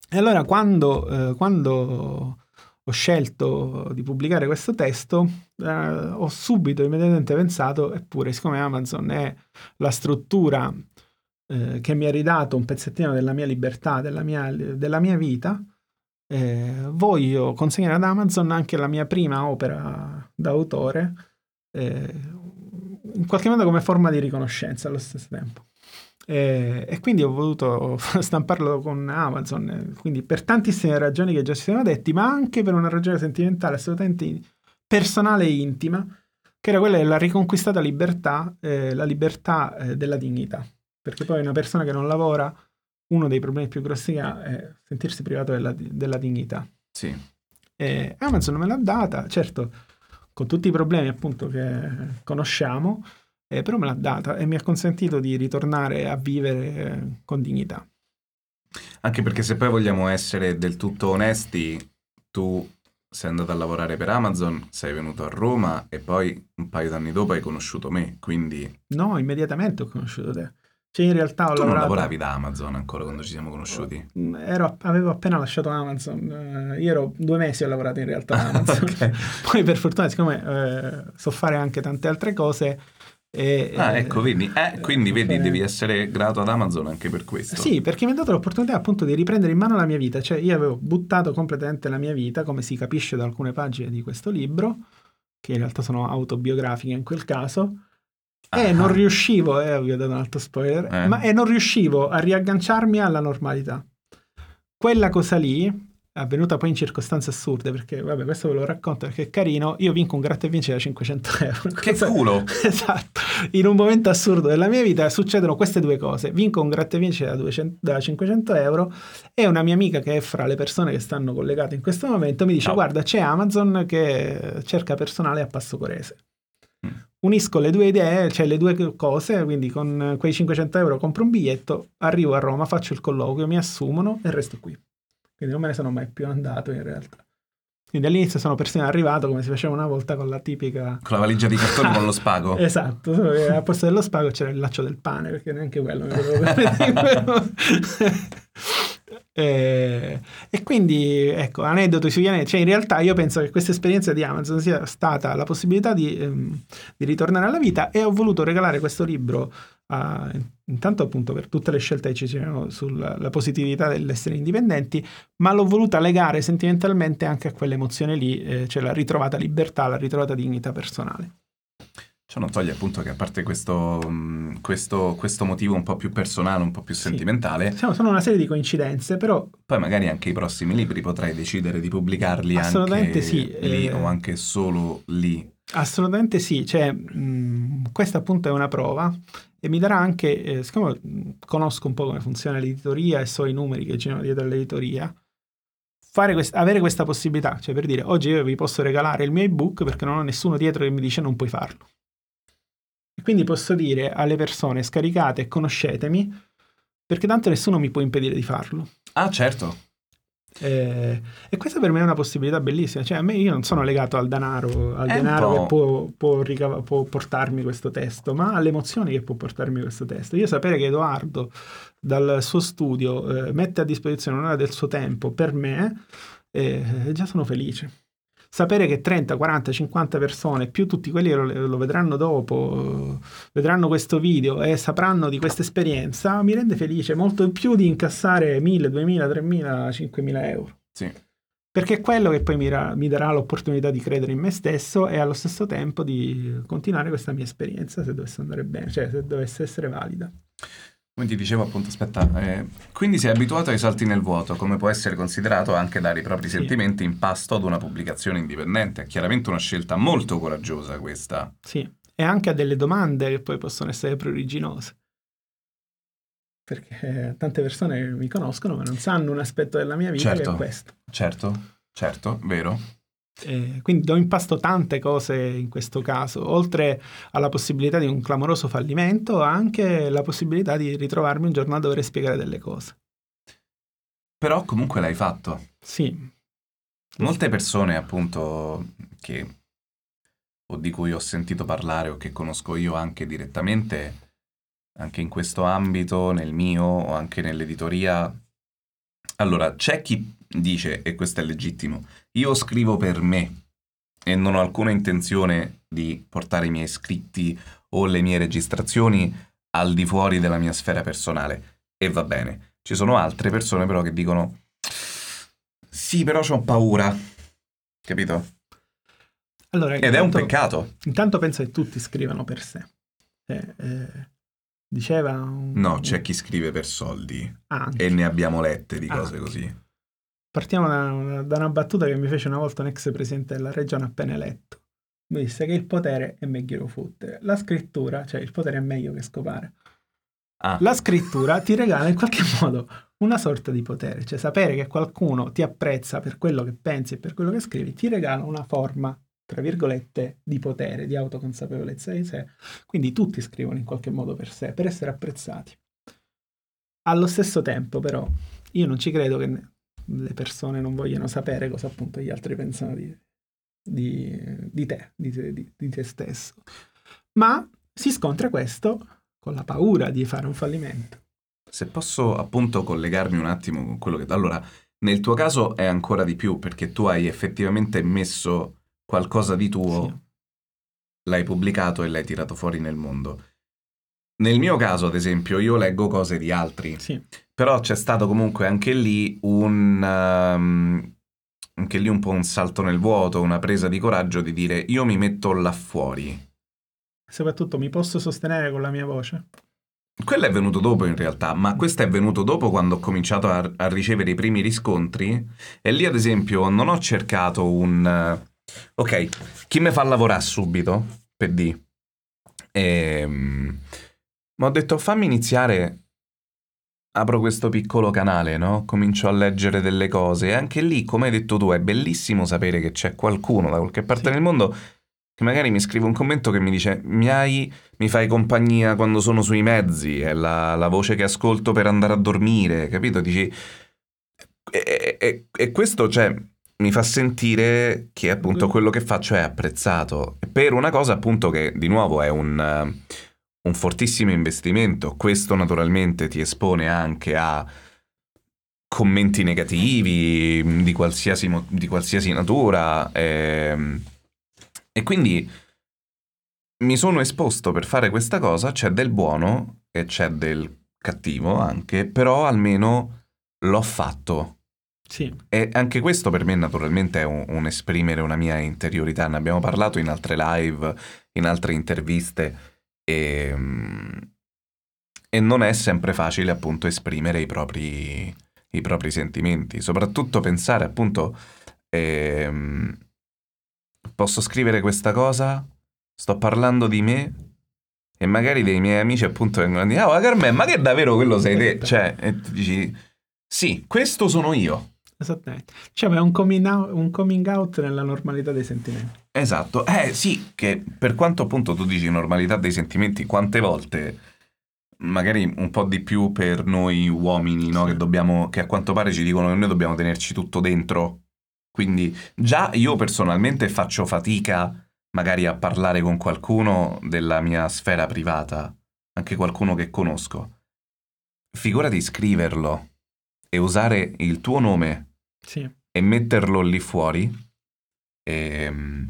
E allora quando, eh, quando ho scelto di pubblicare questo testo, eh, ho subito, immediatamente pensato, eppure siccome Amazon è la struttura eh, che mi ha ridato un pezzettino della mia libertà, della mia, della mia vita, eh, voglio consegnare ad Amazon anche la mia prima opera d'autore, eh, in qualche modo come forma di riconoscenza allo stesso tempo. E, e, quindi ho voluto stamparlo con Amazon, quindi per tantissime ragioni che già si sono detti, ma anche per una ragione sentimentale assolutamente personale e intima, che era quella della riconquistata libertà, eh, la libertà eh, della dignità. Perché poi una persona che non lavora, uno dei problemi più grossi che ha è sentirsi privato della, della dignità. Sì. E Amazon me l'ha data, certo, con tutti i problemi appunto che conosciamo, eh, però me l'ha data e mi ha consentito di ritornare a vivere eh, con dignità. Anche perché se poi vogliamo essere del tutto onesti, tu sei andato a lavorare per Amazon, sei venuto a Roma e poi un paio d'anni dopo hai conosciuto me, quindi... No, immediatamente ho conosciuto te. Cioè in realtà ho tu lavorato... non lavoravi da Amazon ancora quando ci siamo conosciuti? Mm, ero, avevo appena lasciato Amazon, uh, io ero due mesi ho lavorato in realtà a Amazon. okay. Poi per fortuna, siccome uh, so fare anche tante altre cose, e, ah, ecco, vedi. Eh, quindi vedi, devi essere grato ad Amazon anche per questo. Sì, perché mi ha dato l'opportunità appunto di riprendere in mano la mia vita. Cioè, io avevo buttato completamente la mia vita, come si capisce da alcune pagine di questo libro, che in realtà sono autobiografiche in quel caso. Ah. E non riuscivo, eh, vi ho dato un altro spoiler, eh. ma e non riuscivo a riagganciarmi alla normalità. Quella cosa lì avvenuta poi in circostanze assurde, perché vabbè, questo ve lo racconto perché è carino, io vinco un gratta e vince da 500 euro. Che culo! esatto, in un momento assurdo della mia vita succedono queste due cose, vinco un gratta vince da, 200, da 500 euro e una mia amica che è fra le persone che stanno collegate in questo momento mi dice no. guarda c'è Amazon che cerca personale a Passo Corese. Mm. Unisco le due idee, cioè le due cose, quindi con quei 500 euro compro un biglietto, arrivo a Roma, faccio il colloquio, mi assumono e resto qui. Quindi non me ne sono mai più andato in realtà. Quindi all'inizio sono persino arrivato come si faceva una volta con la tipica... Con la valigia di cartone con lo spago. Esatto, a posto dello spago c'era il laccio del pane, perché neanche quello mi permettere. E, e, quindi, ecco, aneddoto sugli aneddoti. Cioè, in realtà io penso che questa esperienza di Amazon sia stata la possibilità di, ehm, di ritornare alla vita e ho voluto regalare questo libro a, intanto appunto per tutte le scelte che ci c'erano sulla positività dell'essere indipendenti, ma l'ho voluta legare sentimentalmente anche a quell'emozione lì, eh, cioè la ritrovata libertà, la ritrovata dignità personale. Ciò non toglie appunto che a parte questo, mm, questo, questo, motivo un po' più personale, un po' più sentimentale... Sì. Sono una serie di coincidenze, però... Poi magari anche i prossimi libri potrai decidere di pubblicarli Assolutamente anche sì. lì eh... o anche solo lì. Assolutamente sì, cioè, mh, questa appunto è una prova e mi darà anche, eh, siccome conosco un po' come funziona l'editoria e so i numeri che girano dietro all'editoria, quest- avere questa possibilità, cioè per dire oggi io vi posso regalare il mio ebook perché non ho nessuno dietro che mi dice non puoi farlo. E quindi posso dire alle persone scaricate e conoscetemi perché tanto nessuno mi può impedire di farlo. Ah, certo. Eh, e questa per me è una possibilità bellissima. Cioè, a me io non sono legato al denaro, al denaro che può, può, ricava- può, portarmi questo testo, ma alle emozioni che può portarmi questo testo. Io sapere che Edoardo dal suo studio eh, mette a disposizione un'ora del suo tempo per me, eh, già sono felice sapere che 30, 40, 50 persone, più tutti quelli che lo, lo vedranno dopo, vedranno questo video e sapranno di questa esperienza, mi rende felice molto più di incassare 1000, 2000, 3000, 5000 euro. Sì. Perché è quello che poi mi, ra- mi darà l'opportunità di credere in me stesso e allo stesso tempo di continuare questa mia esperienza se dovesse andare bene, cioè se dovesse essere valida. Come ti dicevo appunto, aspetta, eh, quindi sei abituato ai salti nel vuoto, come può essere considerato anche dare i propri Sì. sentimenti in pasto ad una pubblicazione indipendente. È chiaramente una scelta molto coraggiosa questa. Sì, e anche a delle domande che poi possono essere pruriginose. Perché tante persone mi conoscono ma non sanno un aspetto della mia vita che Certo. è questo. Certo, certo, vero. E quindi do in pasto tante cose in questo caso, oltre alla possibilità di un clamoroso fallimento, anche la possibilità di ritrovarmi un giorno a dover spiegare delle cose. Però comunque l'hai fatto. Sì, Molte persone, appunto, che o di cui ho sentito parlare o che conosco io anche direttamente, anche in questo ambito, nel mio o anche nell'editoria. Allora, c'è chi dice, e questo è legittimo, io scrivo per me e non ho alcuna intenzione di portare i miei scritti o le mie registrazioni al di fuori della mia sfera personale. E va bene. Ci sono altre persone però che dicono sì, però ho paura. Capito? Allora, Ed è un intanto- peccato. Intanto penso che tutti scrivano per sé. Eh, eh, diceva un- No, c'è chi scrive per soldi. Anche. E ne abbiamo lette di cose Anche. così. Partiamo da, da una battuta che mi fece una volta un ex presidente della regione appena eletto. Mi disse che il potere è meglio fottere. La scrittura, cioè il potere è meglio che scopare. Ah. La scrittura ti regala in qualche modo una sorta di potere, cioè sapere che qualcuno ti apprezza per quello che pensi e per quello che scrivi, ti regala una forma, tra virgolette, di potere, di autoconsapevolezza di sé. Quindi tutti scrivono in qualche modo per sé, per essere apprezzati. Allo stesso tempo, però, io non ci credo che le persone non vogliano sapere cosa appunto gli altri pensano di, di- di te, di, te- di- di te stesso. Ma si scontra questo con la paura di fare un fallimento. Se posso appunto collegarmi un attimo con quello che... Allora, nel tuo caso è ancora di più perché tu hai effettivamente messo qualcosa di tuo, l'hai pubblicato e l'hai tirato fuori nel mondo. Nel mio caso, ad esempio, io leggo cose di altri, però c'è stato comunque anche lì un... um, anche lì un po' un salto nel vuoto, una presa di coraggio di dire io mi metto là fuori. Soprattutto mi posso sostenere con la mia voce. Quello è venuto dopo in realtà, ma questo è venuto dopo quando ho cominciato a, a ricevere i primi riscontri e lì ad esempio non ho cercato un... eh, ok, chi mi fa lavorare subito, per di. Ehm, ma ho detto fammi iniziare, apro questo piccolo canale, no? Comincio a leggere delle cose e anche lì, come hai detto tu, è bellissimo sapere che c'è qualcuno da qualche parte del mondo che magari mi scrive un commento che mi dice mi, hai, mi fai compagnia quando sono sui mezzi, è la, la voce che ascolto per andare a dormire, capito? Dici... E, e- e questo, cioè, mi fa sentire che appunto quello che faccio è apprezzato. Per una cosa appunto che, di nuovo, è un, un fortissimo investimento. Questo naturalmente ti espone anche a commenti negativi di qualsiasi, mo- di qualsiasi natura. ehm, e quindi mi sono esposto per fare questa cosa, c'è del buono e c'è del cattivo anche, però almeno l'ho fatto. Sì. E anche questo per me naturalmente è un, un esprimere una mia interiorità. Ne abbiamo parlato in altre live, in altre interviste e, mm, e non è sempre facile appunto esprimere i propri, i propri sentimenti. Soprattutto pensare appunto ehm, posso scrivere questa cosa, sto parlando di me e magari dei miei amici appunto vengono a dire ah Carmen ma che davvero quello sei te? Cioè e tu dici sì, questo sono io. Esattamente. Cioè, ma è un coming out, un coming out nella normalità dei sentimenti. Esatto, eh sì, che per quanto appunto tu dici normalità dei sentimenti, quante volte, magari un po' di più per noi uomini, no? Che dobbiamo, che a quanto pare ci dicono che noi dobbiamo tenerci tutto dentro. Quindi già io personalmente faccio fatica magari a parlare con qualcuno della mia sfera privata, anche qualcuno che conosco. Figurati scriverlo e usare il tuo nome Sì. e metterlo lì fuori, Ehm,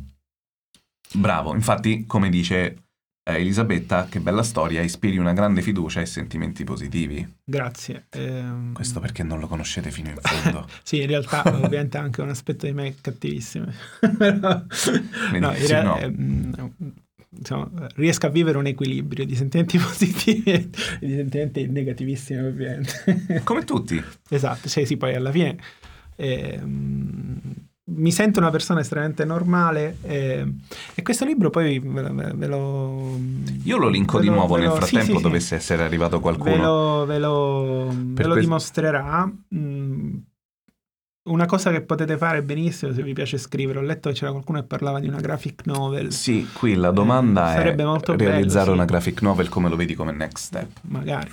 bravo, infatti, come dice eh, Elisabetta, che bella storia, ispiri una grande fiducia e sentimenti positivi. Grazie. Ehm, Questo perché non lo conoscete fino in fondo. Sì, in realtà ovviamente anche un aspetto di me cattivissimo. Però- no, in sì, rea- no. ehm, diciamo, riesco a vivere un equilibrio di sentimenti positivi e di sentimenti negativissimi ovviamente. Come tutti. Esatto, cioè sì, poi alla fine ehm, mi sento una persona estremamente normale e, e questo libro poi ve, ve- ve lo... Io lo linko ve di lo- nuovo ve nel lo- frattempo sì, sì. dovesse essere arrivato Ve qualcuno. ve lo- ve lo questo- dimostrerà. Mm, una cosa che potete fare benissimo se vi piace scrivere. Ho letto che c'era qualcuno che parlava di una graphic novel. Sì, qui la domanda Eh, è sarebbe molto bello, realizzare sì. una graphic novel come lo vedi come next step. Magari.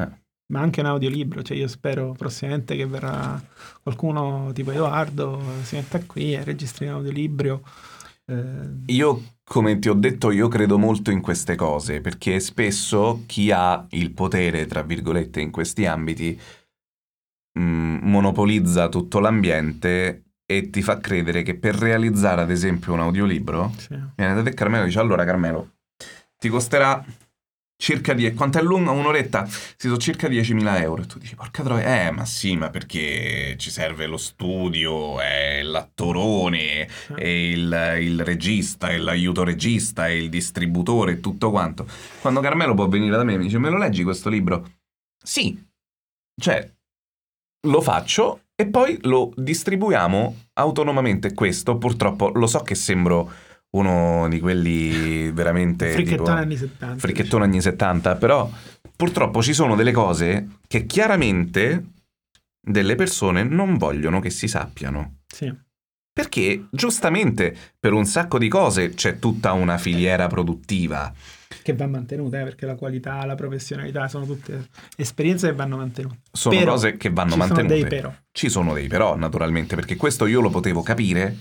Eh. Ma anche un audiolibro. Cioè, io spero prossimamente che verrà qualcuno tipo Edoardo, si metta qui e registri un audiolibro. Eh, Io, come ti ho detto, io credo molto in queste cose, perché spesso chi ha il potere, tra virgolette, in questi ambiti, mh, monopolizza tutto l'ambiente e ti fa credere che per realizzare, ad esempio, un audiolibro, sì. viene da te Carmelo e dice, allora Carmelo, ti costerà circa 10... Quanto è lunga? Un'oretta? Si sono circa 10.000 euro. E tu dici, porca troia, eh, ma sì, ma perché ci serve lo studio, è l'attorone, è il, il regista, è l'aiuto regista, è il distributore, e tutto quanto. Quando Carmelo può venire da me e mi dice, me lo leggi questo libro? Sì. Cioè, lo faccio e poi lo distribuiamo autonomamente. Questo, purtroppo, lo so che sembro uno di quelli veramente... Fricchettone anni 70. fricchettone anni 70, però purtroppo ci sono delle cose che chiaramente delle persone non vogliono che si sappiano. Sì. Perché giustamente per un sacco di cose c'è tutta una filiera produttiva. Che va mantenuta, eh, perché la qualità, la professionalità sono tutte esperienze che vanno mantenute. Sono Però cose che vanno ci mantenute. Sono dei però. Ci sono dei però, naturalmente, perché questo io lo potevo capire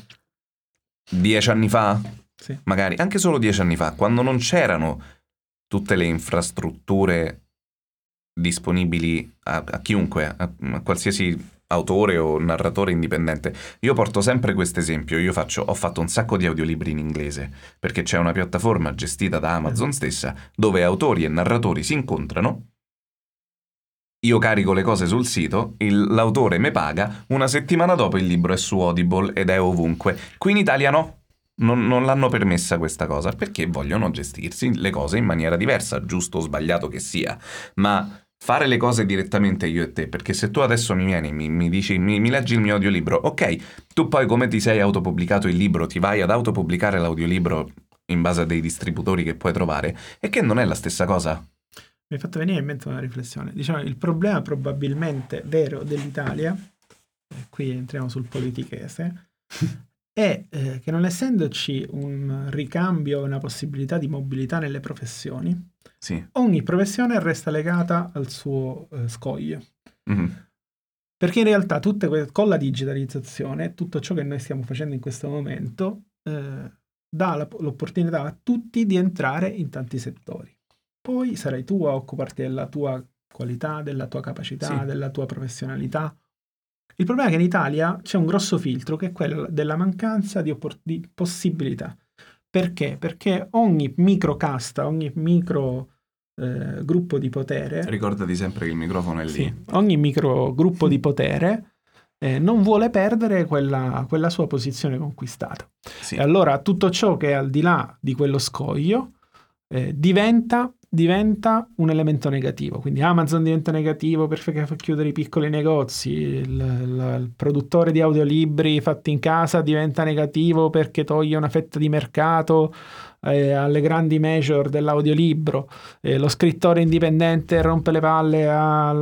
dieci anni fa, Sì. magari anche solo dieci anni fa, quando non c'erano tutte le infrastrutture disponibili a, a chiunque, a, a qualsiasi autore o narratore indipendente. Io porto sempre questo esempio, io faccio, ho fatto un sacco di audiolibri in inglese, perché c'è una piattaforma gestita da Amazon stessa, dove autori e narratori si incontrano io carico le cose sul sito, il- l'autore mi paga, una settimana dopo il libro è su Audible ed è ovunque. Qui in Italia no, non, non l'hanno permessa questa cosa perché vogliono gestirsi le cose in maniera diversa, giusto o sbagliato che sia. Ma fare le cose direttamente io e te, perché se tu adesso mi vieni, mi, mi dici, mi, mi leggi il mio audiolibro, ok, tu poi come ti sei autopubblicato il libro, ti vai ad autopubblicare l'audiolibro in base a dei distributori che puoi trovare, e che non è la stessa cosa. Mi è fatto venire in mente una riflessione. Diciamo, il problema probabilmente vero dell'Italia, e qui entriamo sul politichese, è eh, che non essendoci un ricambio, una possibilità di mobilità nelle professioni, Sì. ogni professione resta legata al suo eh, scoglio. Mhm. Perché in realtà que- con la digitalizzazione, tutto ciò che noi stiamo facendo in questo momento eh, dà la- l'opportunità a tutti di entrare in tanti settori. Poi sarai tu a occuparti della tua qualità, della tua capacità, Sì. della tua professionalità. Il problema è che in Italia c'è un grosso filtro che è quello della mancanza di, oppor- di possibilità. Perché? Perché ogni microcasta, ogni micro eh, gruppo di potere Ricordati sempre che il microfono è lì. sì, ogni micro gruppo di potere eh, non vuole perdere quella, quella sua posizione conquistata. Sì. E allora tutto ciò che è al di là di quello scoglio eh, diventa, diventa un elemento negativo. Quindi Amazon diventa negativo perché fa chiudere i piccoli negozi, il, il- il produttore di audiolibri fatti in casa diventa negativo perché toglie una fetta di mercato eh, alle grandi major dell'audiolibro, eh, lo scrittore indipendente rompe le palle al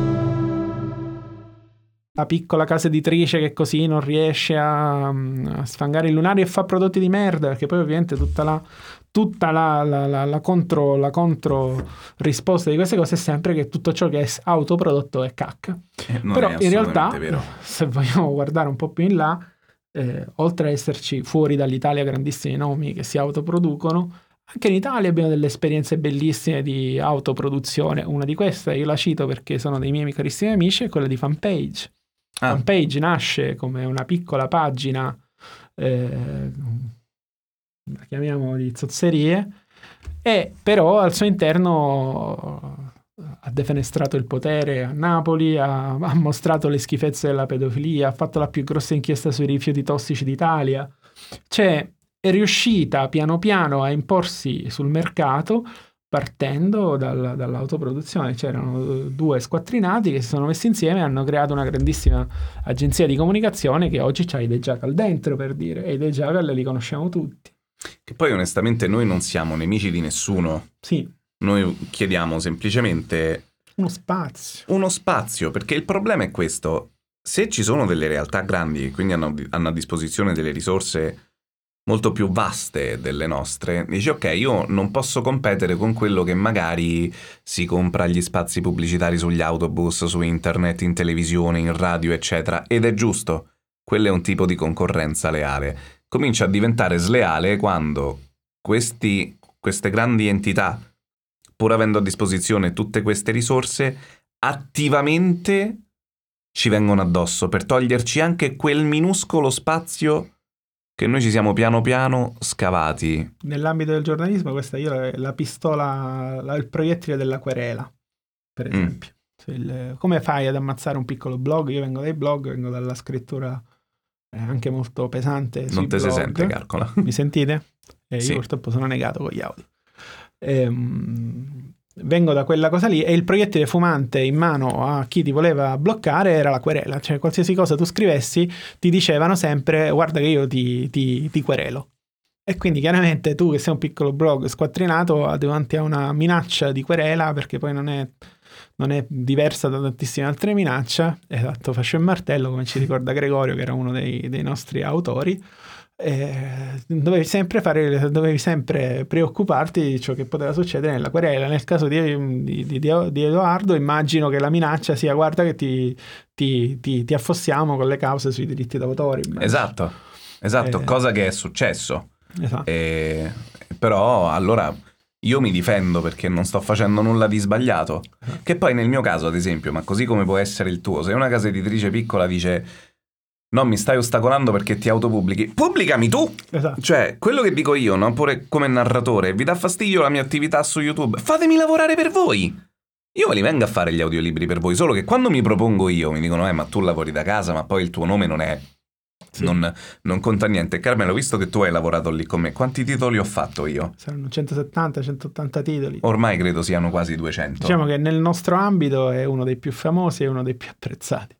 la piccola casa editrice che così non riesce a, a sfangare i lunari e fa prodotti di merda, perché poi ovviamente tutta la, tutta la, la, la, la contro, la contro risposta di queste cose è sempre che tutto ciò che è autoprodotto è cacca. Eh, Però è in realtà, vero. se vogliamo guardare un po' più in là, eh, oltre a esserci fuori dall'Italia grandissimi nomi che si autoproducono, anche in Italia abbiamo delle esperienze bellissime di autoproduzione. Una di queste, io la cito perché sono dei miei carissimi amici, è quella di Fanpage. Ah. Fanpage nasce come una piccola pagina, eh, la chiamiamo di zozzerie, e però al suo interno ha defenestrato il potere a Napoli, ha, ha mostrato le schifezze della pedofilia, ha fatto la più grossa inchiesta sui rifiuti tossici d'Italia. Cioè, è riuscita piano piano a imporsi sul mercato partendo dal- dall'autoproduzione. C'erano eh, due squattrinati che si sono messi insieme e hanno creato una grandissima agenzia di comunicazione che oggi c'ha i The Jackal dentro, per dire, e i The Jackal li conosciamo tutti. Che poi onestamente noi non siamo nemici di nessuno. Sì, Noi chiediamo semplicemente uno spazio. uno spazio, perché il problema è questo. Se ci sono delle realtà grandi e quindi hanno, hanno a disposizione delle risorse molto più vaste delle nostre, dici ok, io non posso competere con quello che magari si compra gli spazi pubblicitari sugli autobus, su internet, in televisione, in radio, eccetera, ed è giusto. Quello è un tipo di concorrenza leale. Comincia a diventare sleale quando questi, queste grandi entità, pur avendo a disposizione tutte queste risorse, attivamente ci vengono addosso per toglierci anche quel minuscolo spazio che noi ci siamo piano piano scavati. Nell'ambito del giornalismo, questa io la, la pistola, la- il proiettile della querela, per Mm. esempio. Se il- come fai ad ammazzare un piccolo blog? Io vengo dai blog, vengo dalla scrittura eh, anche molto pesante. Non te si blog. sente, calcola. Mi sentite? Eh, io Sì. purtroppo sono negato con gli audio. Ehm, vengo da quella cosa lì e il proiettile fumante in mano a chi ti voleva bloccare era la querela. Cioè, qualsiasi cosa tu scrivessi ti dicevano sempre guarda che io ti, ti- ti querelo. E quindi chiaramente tu che sei un piccolo blog squattrinato davanti a una minaccia di querela, perché poi non è, non è diversa da tantissime altre minacce, esatto, fascio e martello, come ci ricorda Gregorio, che era uno dei, dei nostri autori, eh, dovevi sempre fare, dovevi sempre preoccuparti di ciò che poteva succedere nella querela. Nel caso di, di- di- di Edoardo, immagino che la minaccia sia guarda che ti, ti- ti- ti affossiamo con le cause sui diritti d'autore. Esatto, esatto, Eh. cosa che è successo. Esatto. E- però allora io mi difendo perché non sto facendo nulla di sbagliato. Che poi nel mio caso, ad esempio, ma così come può essere il tuo, se una casa editrice piccola dice no, mi stai ostacolando perché ti autopubblichi, pubblicami tu! Esatto. Cioè, quello che dico io, no? pure come narratore, vi dà fastidio la mia attività su YouTube, fatemi lavorare per voi! Io ve li vengo a fare gli audiolibri per voi, solo che quando mi propongo io mi dicono, eh, ma tu lavori da casa, ma poi il tuo nome non è. Non, non conta niente. Carmelo, visto che tu hai lavorato lì con me, quanti titoli ho fatto io? Saranno 170-180 titoli. Ormai credo siano quasi 200. Diciamo che nel nostro ambito è uno dei più famosi e uno dei più apprezzati.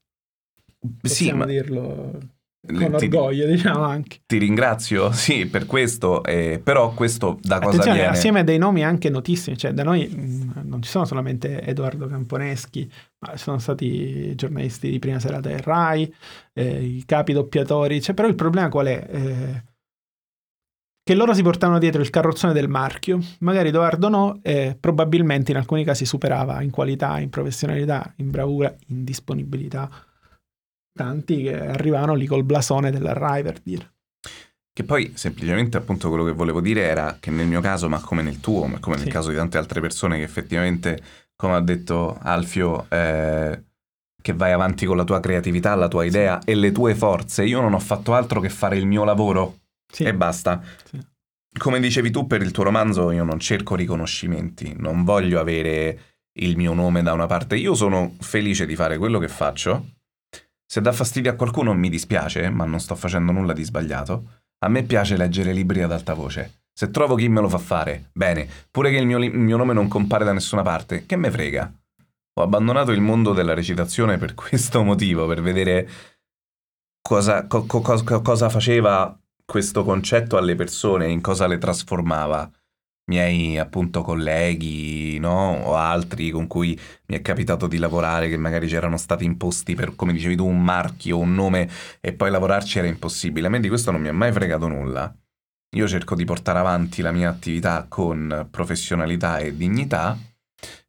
Sì, Possiamo ma dirlo con ti- orgoglio, diciamo anche. ti ringrazio, sì, per questo, eh, però questo da cosa Attenzione, viene? assieme a dei nomi anche notissimi, cioè da noi mh, non ci sono solamente Edoardo Camponeschi, ma sono stati giornalisti di prima serata del RAI, eh, i capi doppiatori, cioè, però il problema qual è? Eh, che loro si portavano dietro il carrozzone del marchio, magari Edoardo no, e probabilmente in alcuni casi superava in qualità, in professionalità, in bravura, in disponibilità tanti che arrivavano lì col blasone della RAI per dire. Che poi semplicemente appunto quello che volevo dire era che nel mio caso, ma come nel tuo, ma come nel Sì. caso di tante altre persone che effettivamente, come ha detto Alfio, eh, che vai avanti con la tua creatività, la tua idea e le tue forze, io non ho fatto altro che fare il mio lavoro Sì. e basta. Sì. Come dicevi tu per il tuo romanzo, io non cerco riconoscimenti, non voglio avere il mio nome da una parte, io sono felice di fare quello che faccio. Se dà fastidio a qualcuno mi dispiace, ma non sto facendo nulla di sbagliato. A me piace leggere libri ad alta voce. Se trovo chi me lo fa fare, bene. Pure che il mio, li- il mio nome non compare da nessuna parte, che me frega. Ho abbandonato il mondo della recitazione per questo motivo, per vedere cosa, co- co- co- cosa faceva questo concetto alle persone, in cosa le trasformava. Miei appunto colleghi, no? O altri con cui mi è capitato di lavorare che magari c'erano stati imposti per, come dicevi tu, un marchio, un nome e poi lavorarci era impossibile. A me di questo non mi ha mai fregato nulla. Io cerco di portare avanti la mia attività con professionalità e dignità,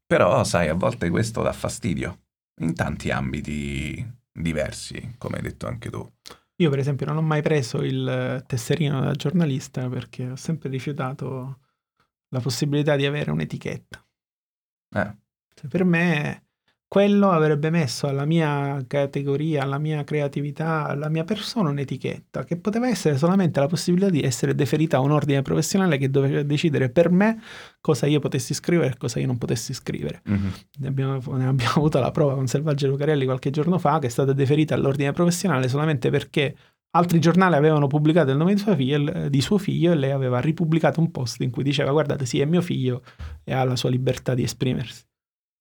però sai, a volte questo dà fastidio in tanti ambiti diversi, come hai detto anche tu. Io per esempio non ho mai preso il tesserino da giornalista perché ho sempre rifiutato la possibilità di avere un'etichetta. Eh. Cioè, per me quello avrebbe messo alla mia categoria, alla mia creatività, alla mia persona un'etichetta che poteva essere solamente la possibilità di essere deferita a un ordine professionale che doveva decidere per me cosa io potessi scrivere e cosa io non potessi scrivere. Mm-hmm. Ne, abbiamo, ne abbiamo avuto la prova con Selvaggio Lucarelli qualche giorno fa che è stata deferita all'ordine professionale solamente perché altri giornali avevano pubblicato il nome di suo, figlio, di suo figlio e lei aveva ripubblicato un post in cui diceva guardate sì è mio figlio e ha la sua libertà di esprimersi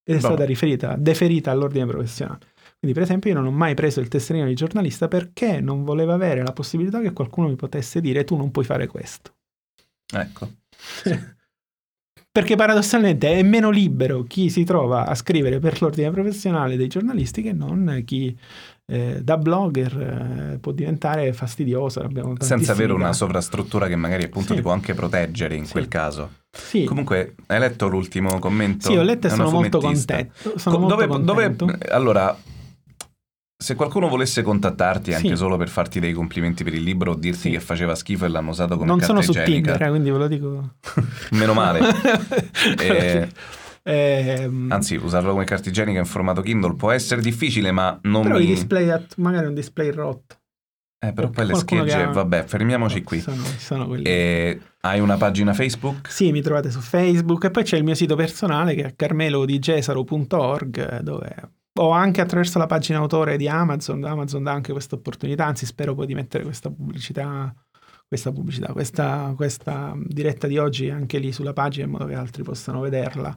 ed è Bravo. stata riferita, deferita all'ordine professionale. Quindi, per esempio, io non ho mai preso il tesserino di giornalista perché non volevo avere la possibilità che qualcuno mi potesse dire tu non puoi fare questo. Ecco. Perché paradossalmente è meno libero chi si trova a scrivere per l'ordine professionale dei giornalisti che non chi eh, da blogger eh, può diventare fastidioso. Abbiamo Senza avere una sovrastruttura che magari appunto Sì. ti può anche proteggere in Sì. quel caso. Sì. Comunque, hai letto l'ultimo commento? Sì, ho letto e sono molto contento. Sono Co- molto dove, dove- contento. allora, se qualcuno volesse contattarti anche Sì. solo per farti dei complimenti per il libro o dirti che faceva schifo e l'hanno usato come non carta sono su Tinder, quindi ve lo dico. meno male. Eh, Ehm, anzi, usarlo come carta igienica in formato Kindle può essere difficile, ma non però mi... i display, magari un display rotto. Eh, però poi le schegge, ha- vabbè, fermiamoci qui. Sono, sono quelli. E hai una pagina Facebook? Sì, mi trovate su Facebook e poi c'è il mio sito personale che è carmelodigesaro.org dove o anche attraverso la pagina autore di Amazon, Amazon dà anche questa opportunità, anzi spero poi di mettere questa pubblicità, questa pubblicità, questa, questa diretta di oggi anche lì sulla pagina in modo che altri possano vederla.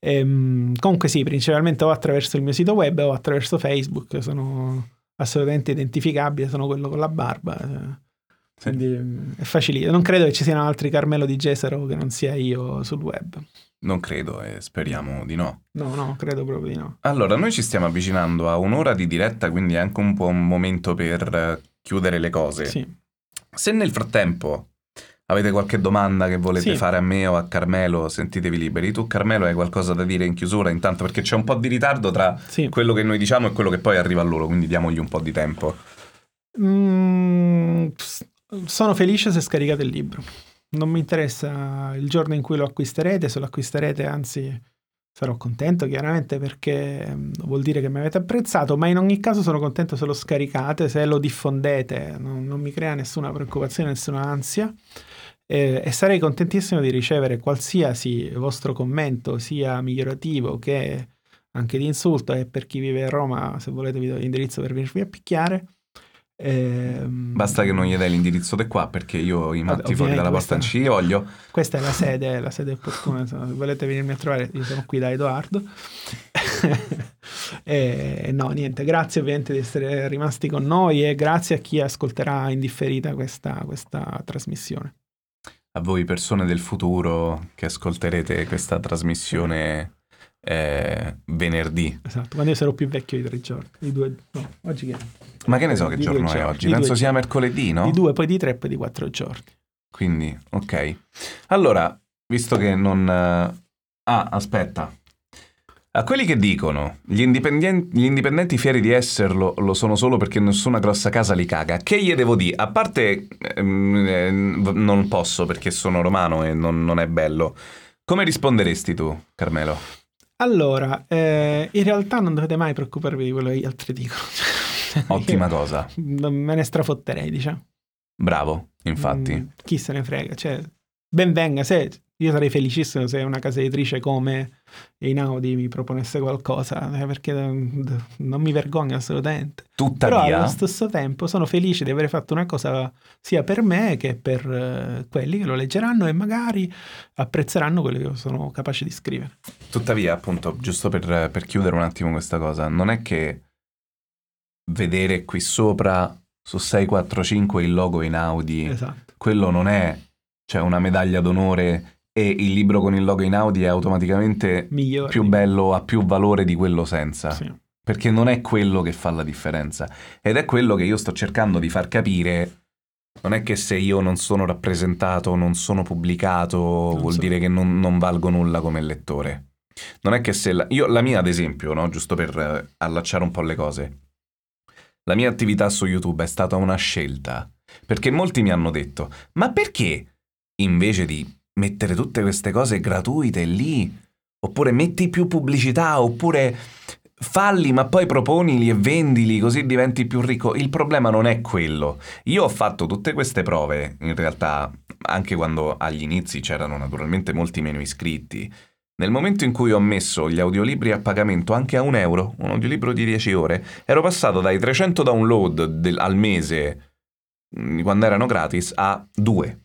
Ehm, comunque sì, principalmente o attraverso il mio sito web o attraverso Facebook, sono assolutamente identificabile, sono quello con la barba. eh. Quindi mm, è facilissimo. Non credo che ci siano altri Carmelo di Gesaro che non sia io sul web. Non credo e speriamo di no. No, no, credo proprio di no. Allora, noi ci stiamo avvicinando a un'ora di diretta, quindi è anche un po' un momento per eh, chiudere le cose. Sì. Se nel frattempo avete qualche domanda che volete Sì. fare a me o a Carmelo, sentitevi liberi. Tu, Carmelo, hai qualcosa da dire in chiusura intanto? Perché c'è un po' di ritardo tra quello che noi diciamo e quello che poi arriva a loro, quindi diamogli un po' di tempo. Mm, sono felice se scaricate il libro. Non mi interessa il giorno in cui lo acquisterete, se lo acquisterete, anzi sarò contento chiaramente perché mm, vuol dire che mi avete apprezzato, ma in ogni caso sono contento se lo scaricate, se lo diffondete, non, non mi crea nessuna preoccupazione, nessuna ansia. Eh, e sarei contentissimo di ricevere qualsiasi vostro commento, sia migliorativo che anche di insulto. E per chi vive a Roma, se volete, vi do l'indirizzo per venirvi a picchiare. Ehm, Basta che non gli dai l'indirizzo di qua, perché io i matti fuori dalla porta non ci li voglio. Questa è la sede, la sede opportuna. Se volete venirmi a trovare, io sono qui da Edoardo. e, no, niente, grazie ovviamente di essere rimasti con noi e grazie a chi ascolterà in differita questa, questa trasmissione. A voi persone del futuro che ascolterete questa trasmissione eh, venerdì. Esatto, quando io sarò più vecchio di tre giorni. Di due, no, oggi che Ma che ne so che Di giorno è giorni, oggi? Penso sia mercoledì, no? Di due, poi di tre, poi di quattro giorni. Quindi, ok. Allora, visto che non... eh, Ah, aspetta. A quelli che dicono gli, indipendien- gli indipendenti fieri di esserlo lo sono solo perché nessuna grossa casa li caga, che gli devo dire? A parte ehm, eh, non posso perché sono romano e non, non è bello. Come risponderesti tu, Carmelo? Allora, eh, in realtà non dovete mai preoccuparvi di quello che gli altri dicono. Ottima cosa. Non me ne strafotterei, diciamo. Bravo, infatti. Mm, chi se ne frega, cioè, ben venga, se io sarei felicissimo se una casa editrice come Einaudi mi proponesse qualcosa, eh, perché mm, non mi vergogno assolutamente. Però Tuttavia, allo stesso tempo sono felice di aver fatto una cosa sia per me che per eh, quelli che lo leggeranno e magari apprezzeranno quello che sono capace di scrivere. tuttavia, appunto, giusto per, per chiudere un attimo questa cosa, non è che vedere qui sopra su 645 il logo in Audi, Esatto. quello non è cioè, una medaglia d'onore e il libro con il logo in Audi è automaticamente Migliore. più bello, ha più valore di quello senza. Sì. Perché non è quello che fa la differenza. Ed è quello che io sto cercando di far capire. Non è che se io non sono rappresentato, non sono pubblicato, vuol so. dire che non, non valgo nulla come lettore. Non è che se... La, io, la mia, ad esempio, no? giusto per eh, allacciare un po' le cose. La mia attività su YouTube è stata una scelta. Perché molti mi hanno detto, ma perché invece di mettere tutte queste cose gratuite lì, oppure metti più pubblicità, oppure falli ma poi proponili e vendili così diventi più ricco. Il problema non è quello. Io ho fatto tutte queste prove, in realtà, anche quando agli inizi c'erano naturalmente molti meno iscritti. Nel momento in cui ho messo gli audiolibri a pagamento anche a un euro, un audiolibro di 10 ore, ero passato dai 300 download del- al mese, mh, quando erano gratis, a 2.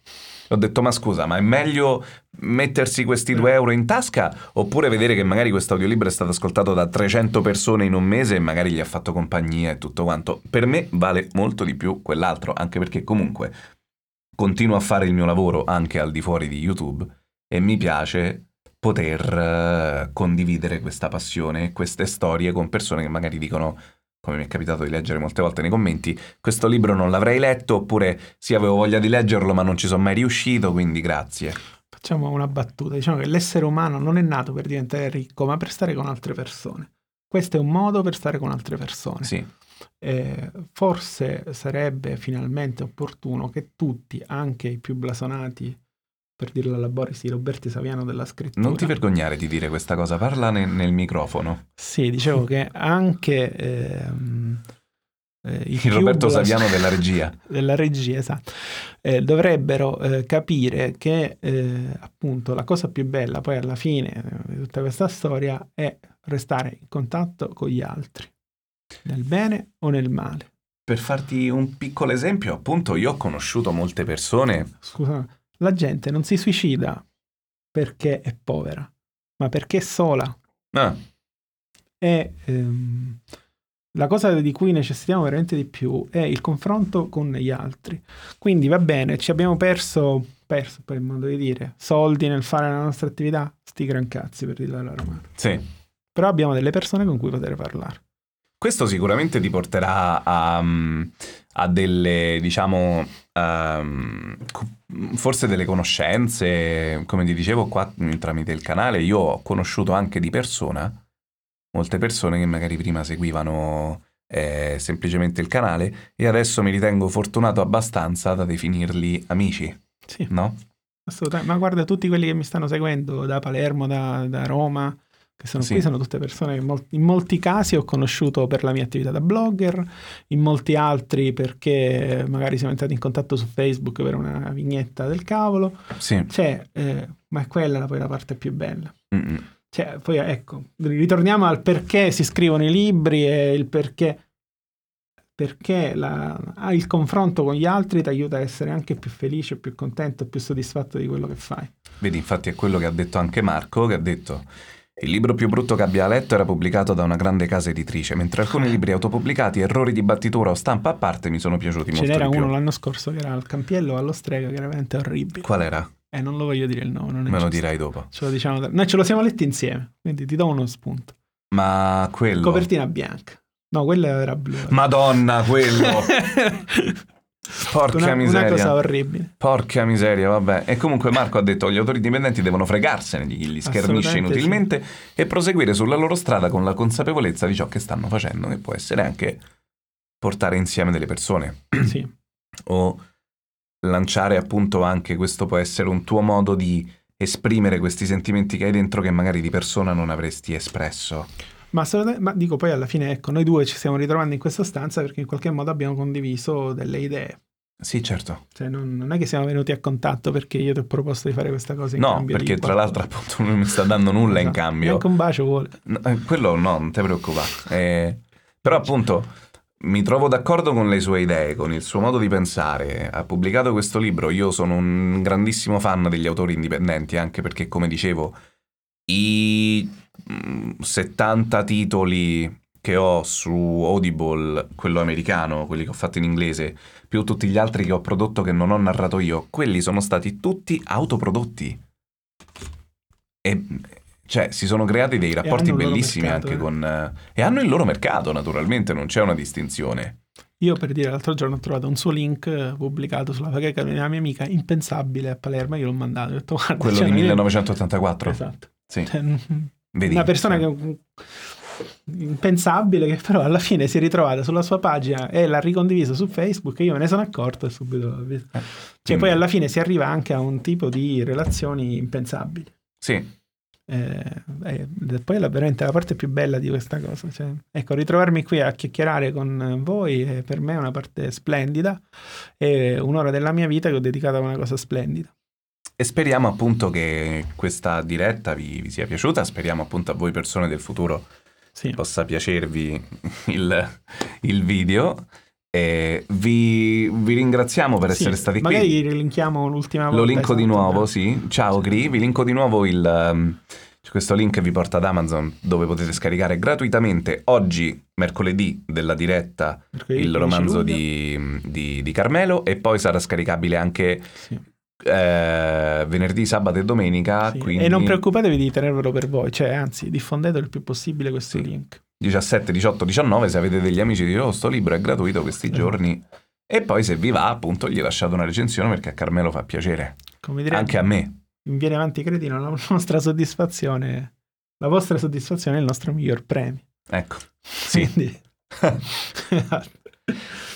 Ho detto, ma scusa, ma è meglio mettersi questi 2 euro in tasca oppure vedere che magari questo audiolibro è stato ascoltato da 300 persone in un mese e magari gli ha fatto compagnia e tutto quanto? Per me vale molto di più quell'altro, anche perché comunque continuo a fare il mio lavoro anche al di fuori di YouTube e mi piace poter eh, condividere questa passione queste storie con persone che magari dicono come mi è capitato di leggere molte volte nei commenti, questo libro non l'avrei letto, oppure sì, avevo voglia di leggerlo, ma non ci sono mai riuscito, quindi grazie. Facciamo una battuta, diciamo che l'essere umano non è nato per diventare ricco, ma per stare con altre persone. Questo è un modo per stare con altre persone. Sì. Eh, forse sarebbe finalmente opportuno che tutti, anche i più blasonati, per dirlo alla Boris, i Roberti Saviano della scrittura. Non ti vergognare di dire questa cosa, parla ne- nel microfono. Sì, dicevo che anche ehm, eh, Il Roberto Saviano della regia. della regia, esatto, eh, dovrebbero eh, capire che eh, appunto la cosa più bella poi alla fine eh, di tutta questa storia è restare in contatto con gli altri, nel bene o nel male. Per farti un piccolo esempio, appunto, io ho conosciuto molte persone. Scusa, la gente non si suicida perché è povera, ma perché è sola. Ah, E ehm, la cosa di cui necessitiamo veramente di più è il confronto con gli altri. Quindi va bene, ci abbiamo perso, perso per il modo di dire, soldi nel fare la nostra attività, sti gran cazzi per dirla alla romana. sì. Però abbiamo delle persone con cui poter parlare. Questo sicuramente ti porterà a, mm, a delle, diciamo, co- forse delle conoscenze, come ti dicevo qua tramite il canale, io ho conosciuto anche di persona molte persone che magari prima seguivano eh, semplicemente il canale e adesso mi ritengo fortunato abbastanza da definirli amici, Sì, no? assolutamente. Ma guarda, tutti quelli che mi stanno seguendo da Palermo, da, da Roma, che sono Sì. qui, sono tutte persone che mol- in molti casi ho conosciuto per la mia attività da blogger, in molti altri perché magari siamo entrati in contatto su Facebook per una vignetta del cavolo. Sì. Cioè, eh, ma è quella poi la parte più bella. Mm-mm. Cioè, poi ecco, ritorniamo al perché si scrivono i libri e il perché. Perché la- ah, il confronto con gli altri ti aiuta a essere anche più felice, più contento, più soddisfatto di quello che fai. Vedi, infatti è quello che ha detto anche Marco, che ha detto il libro più brutto che abbia letto era pubblicato da una grande casa editrice, mentre alcuni libri autopubblicati, errori di battitura o stampa a parte mi sono piaciuti Ce molto n'era di più. uno l'anno scorso che era al campiello allo strega, che era veramente orribile. Qual era? Eh, non lo voglio dire il nome, Me lo dirai dopo. Ce lo diciamo da- Noi ce lo siamo letti insieme, quindi ti do uno spunto. Ma quello... Copertina bianca. No, quella era blu. Madonna, quello! Porca una, miseria. una cosa orribile. Porca miseria, vabbè. E comunque Marco ha detto gli autori indipendenti devono fregarsene di chi li schernisce inutilmente e proseguire sulla loro strada con la consapevolezza di ciò che stanno facendo, che può essere anche portare insieme delle persone. Sì. o lanciare appunto anche questo può essere un tuo modo di esprimere questi sentimenti che hai dentro che magari di persona non avresti espresso. Ma, ma dico poi alla fine, ecco, noi due ci stiamo ritrovando in questa stanza perché in qualche modo abbiamo condiviso delle idee. Sì, certo. Cioè, non, non è che siamo venuti a contatto perché io ti ho proposto di fare questa cosa in No, cambio perché di tra qualcosa. l'altro appunto non mi sta dando nulla in cambio. Neanche un bacio vuole. No, eh, quello no, non ti preoccupare. Eh, però appunto mi trovo d'accordo con le sue idee, con il suo modo di pensare. Ha pubblicato questo libro, io sono un grandissimo fan degli autori indipendenti, anche perché come dicevo, i 70 titoli che ho su Audible, quello americano, quelli che ho fatto in inglese, più tutti gli altri che ho prodotto che non ho narrato io, quelli sono stati tutti autoprodotti. e cioè, si sono creati dei rapporti bellissimi mercato, anche eh. con... eh, e hanno il loro mercato, naturalmente, non c'è una distinzione. Io per dire l'altro giorno ho trovato un suo link eh, pubblicato sulla bacheca di una mia amica, impensabile a Palermo, io l'ho mandato, ho detto guarda, Quello di non è- 1984. Esatto. Sì. Cioè, mm, Vedi? una persona che impensabile che però alla fine si è ritrovata sulla sua pagina e l'ha ricondiviso su Facebook e io me ne sono accorto e subito ho visto. cioè quindi- poi alla fine si arriva anche a un tipo di relazioni impensabili Sì. Eh, eh, poi è la- veramente la parte più bella di questa cosa cioè, ecco ritrovarmi qui a chiacchierare con voi è per me una parte splendida è un'ora della mia vita che ho dedicato a una cosa splendida E speriamo appunto che questa diretta vi, vi sia piaciuta, speriamo appunto a voi persone del futuro possa piacervi il, il video. E vi, vi ringraziamo per Sì, essere stati qui. magari rilinkiamo l'ultima volta Lo linko di esatto, nuovo, sì. Ciao Gri, vi linko di nuovo il... um, questo link che vi porta ad Amazon dove potete scaricare gratuitamente oggi, mercoledì della diretta, Mercoledì il 15 romanzo di, di- di Carmelo. E poi sarà scaricabile anche eh, venerdì, sabato e domenica. Sì, quindi E non preoccupatevi di tenervelo per voi, cioè anzi diffondete il più possibile questo link. 17, 18, 19 se avete degli amici di oh sto libro è gratuito questi giorni e poi se vi va appunto gli lasciate una recensione perché a Carmelo fa piacere Come dire, anche a me Viene avanti cretino, la nostra soddisfazione, la vostra soddisfazione è il nostro miglior premio. ecco sì Quindi-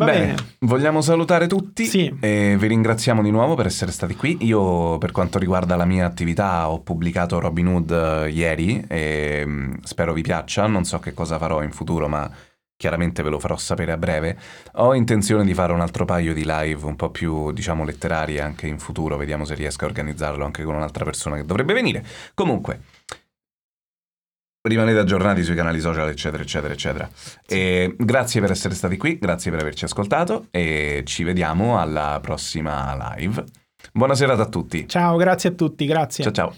Va Bene, bene. vogliamo salutare tutti e vi ringraziamo di nuovo per essere stati qui. Io per quanto riguarda la mia attività ho pubblicato Robin Hood eh, ieri e mm, spero vi piaccia, non so che cosa farò in futuro ma chiaramente ve lo farò sapere a breve. Ho intenzione di fare un altro paio di live un po' più diciamo letterari anche in futuro, vediamo se riesco a organizzarlo anche con un'altra persona che dovrebbe venire. Comunque, Rimanete aggiornati sui canali social, eccetera, eccetera, eccetera. E grazie per essere stati qui, grazie per averci ascoltato e ci vediamo alla prossima live. Buona serata a tutti. Ciao, grazie a tutti, grazie. Ciao ciao.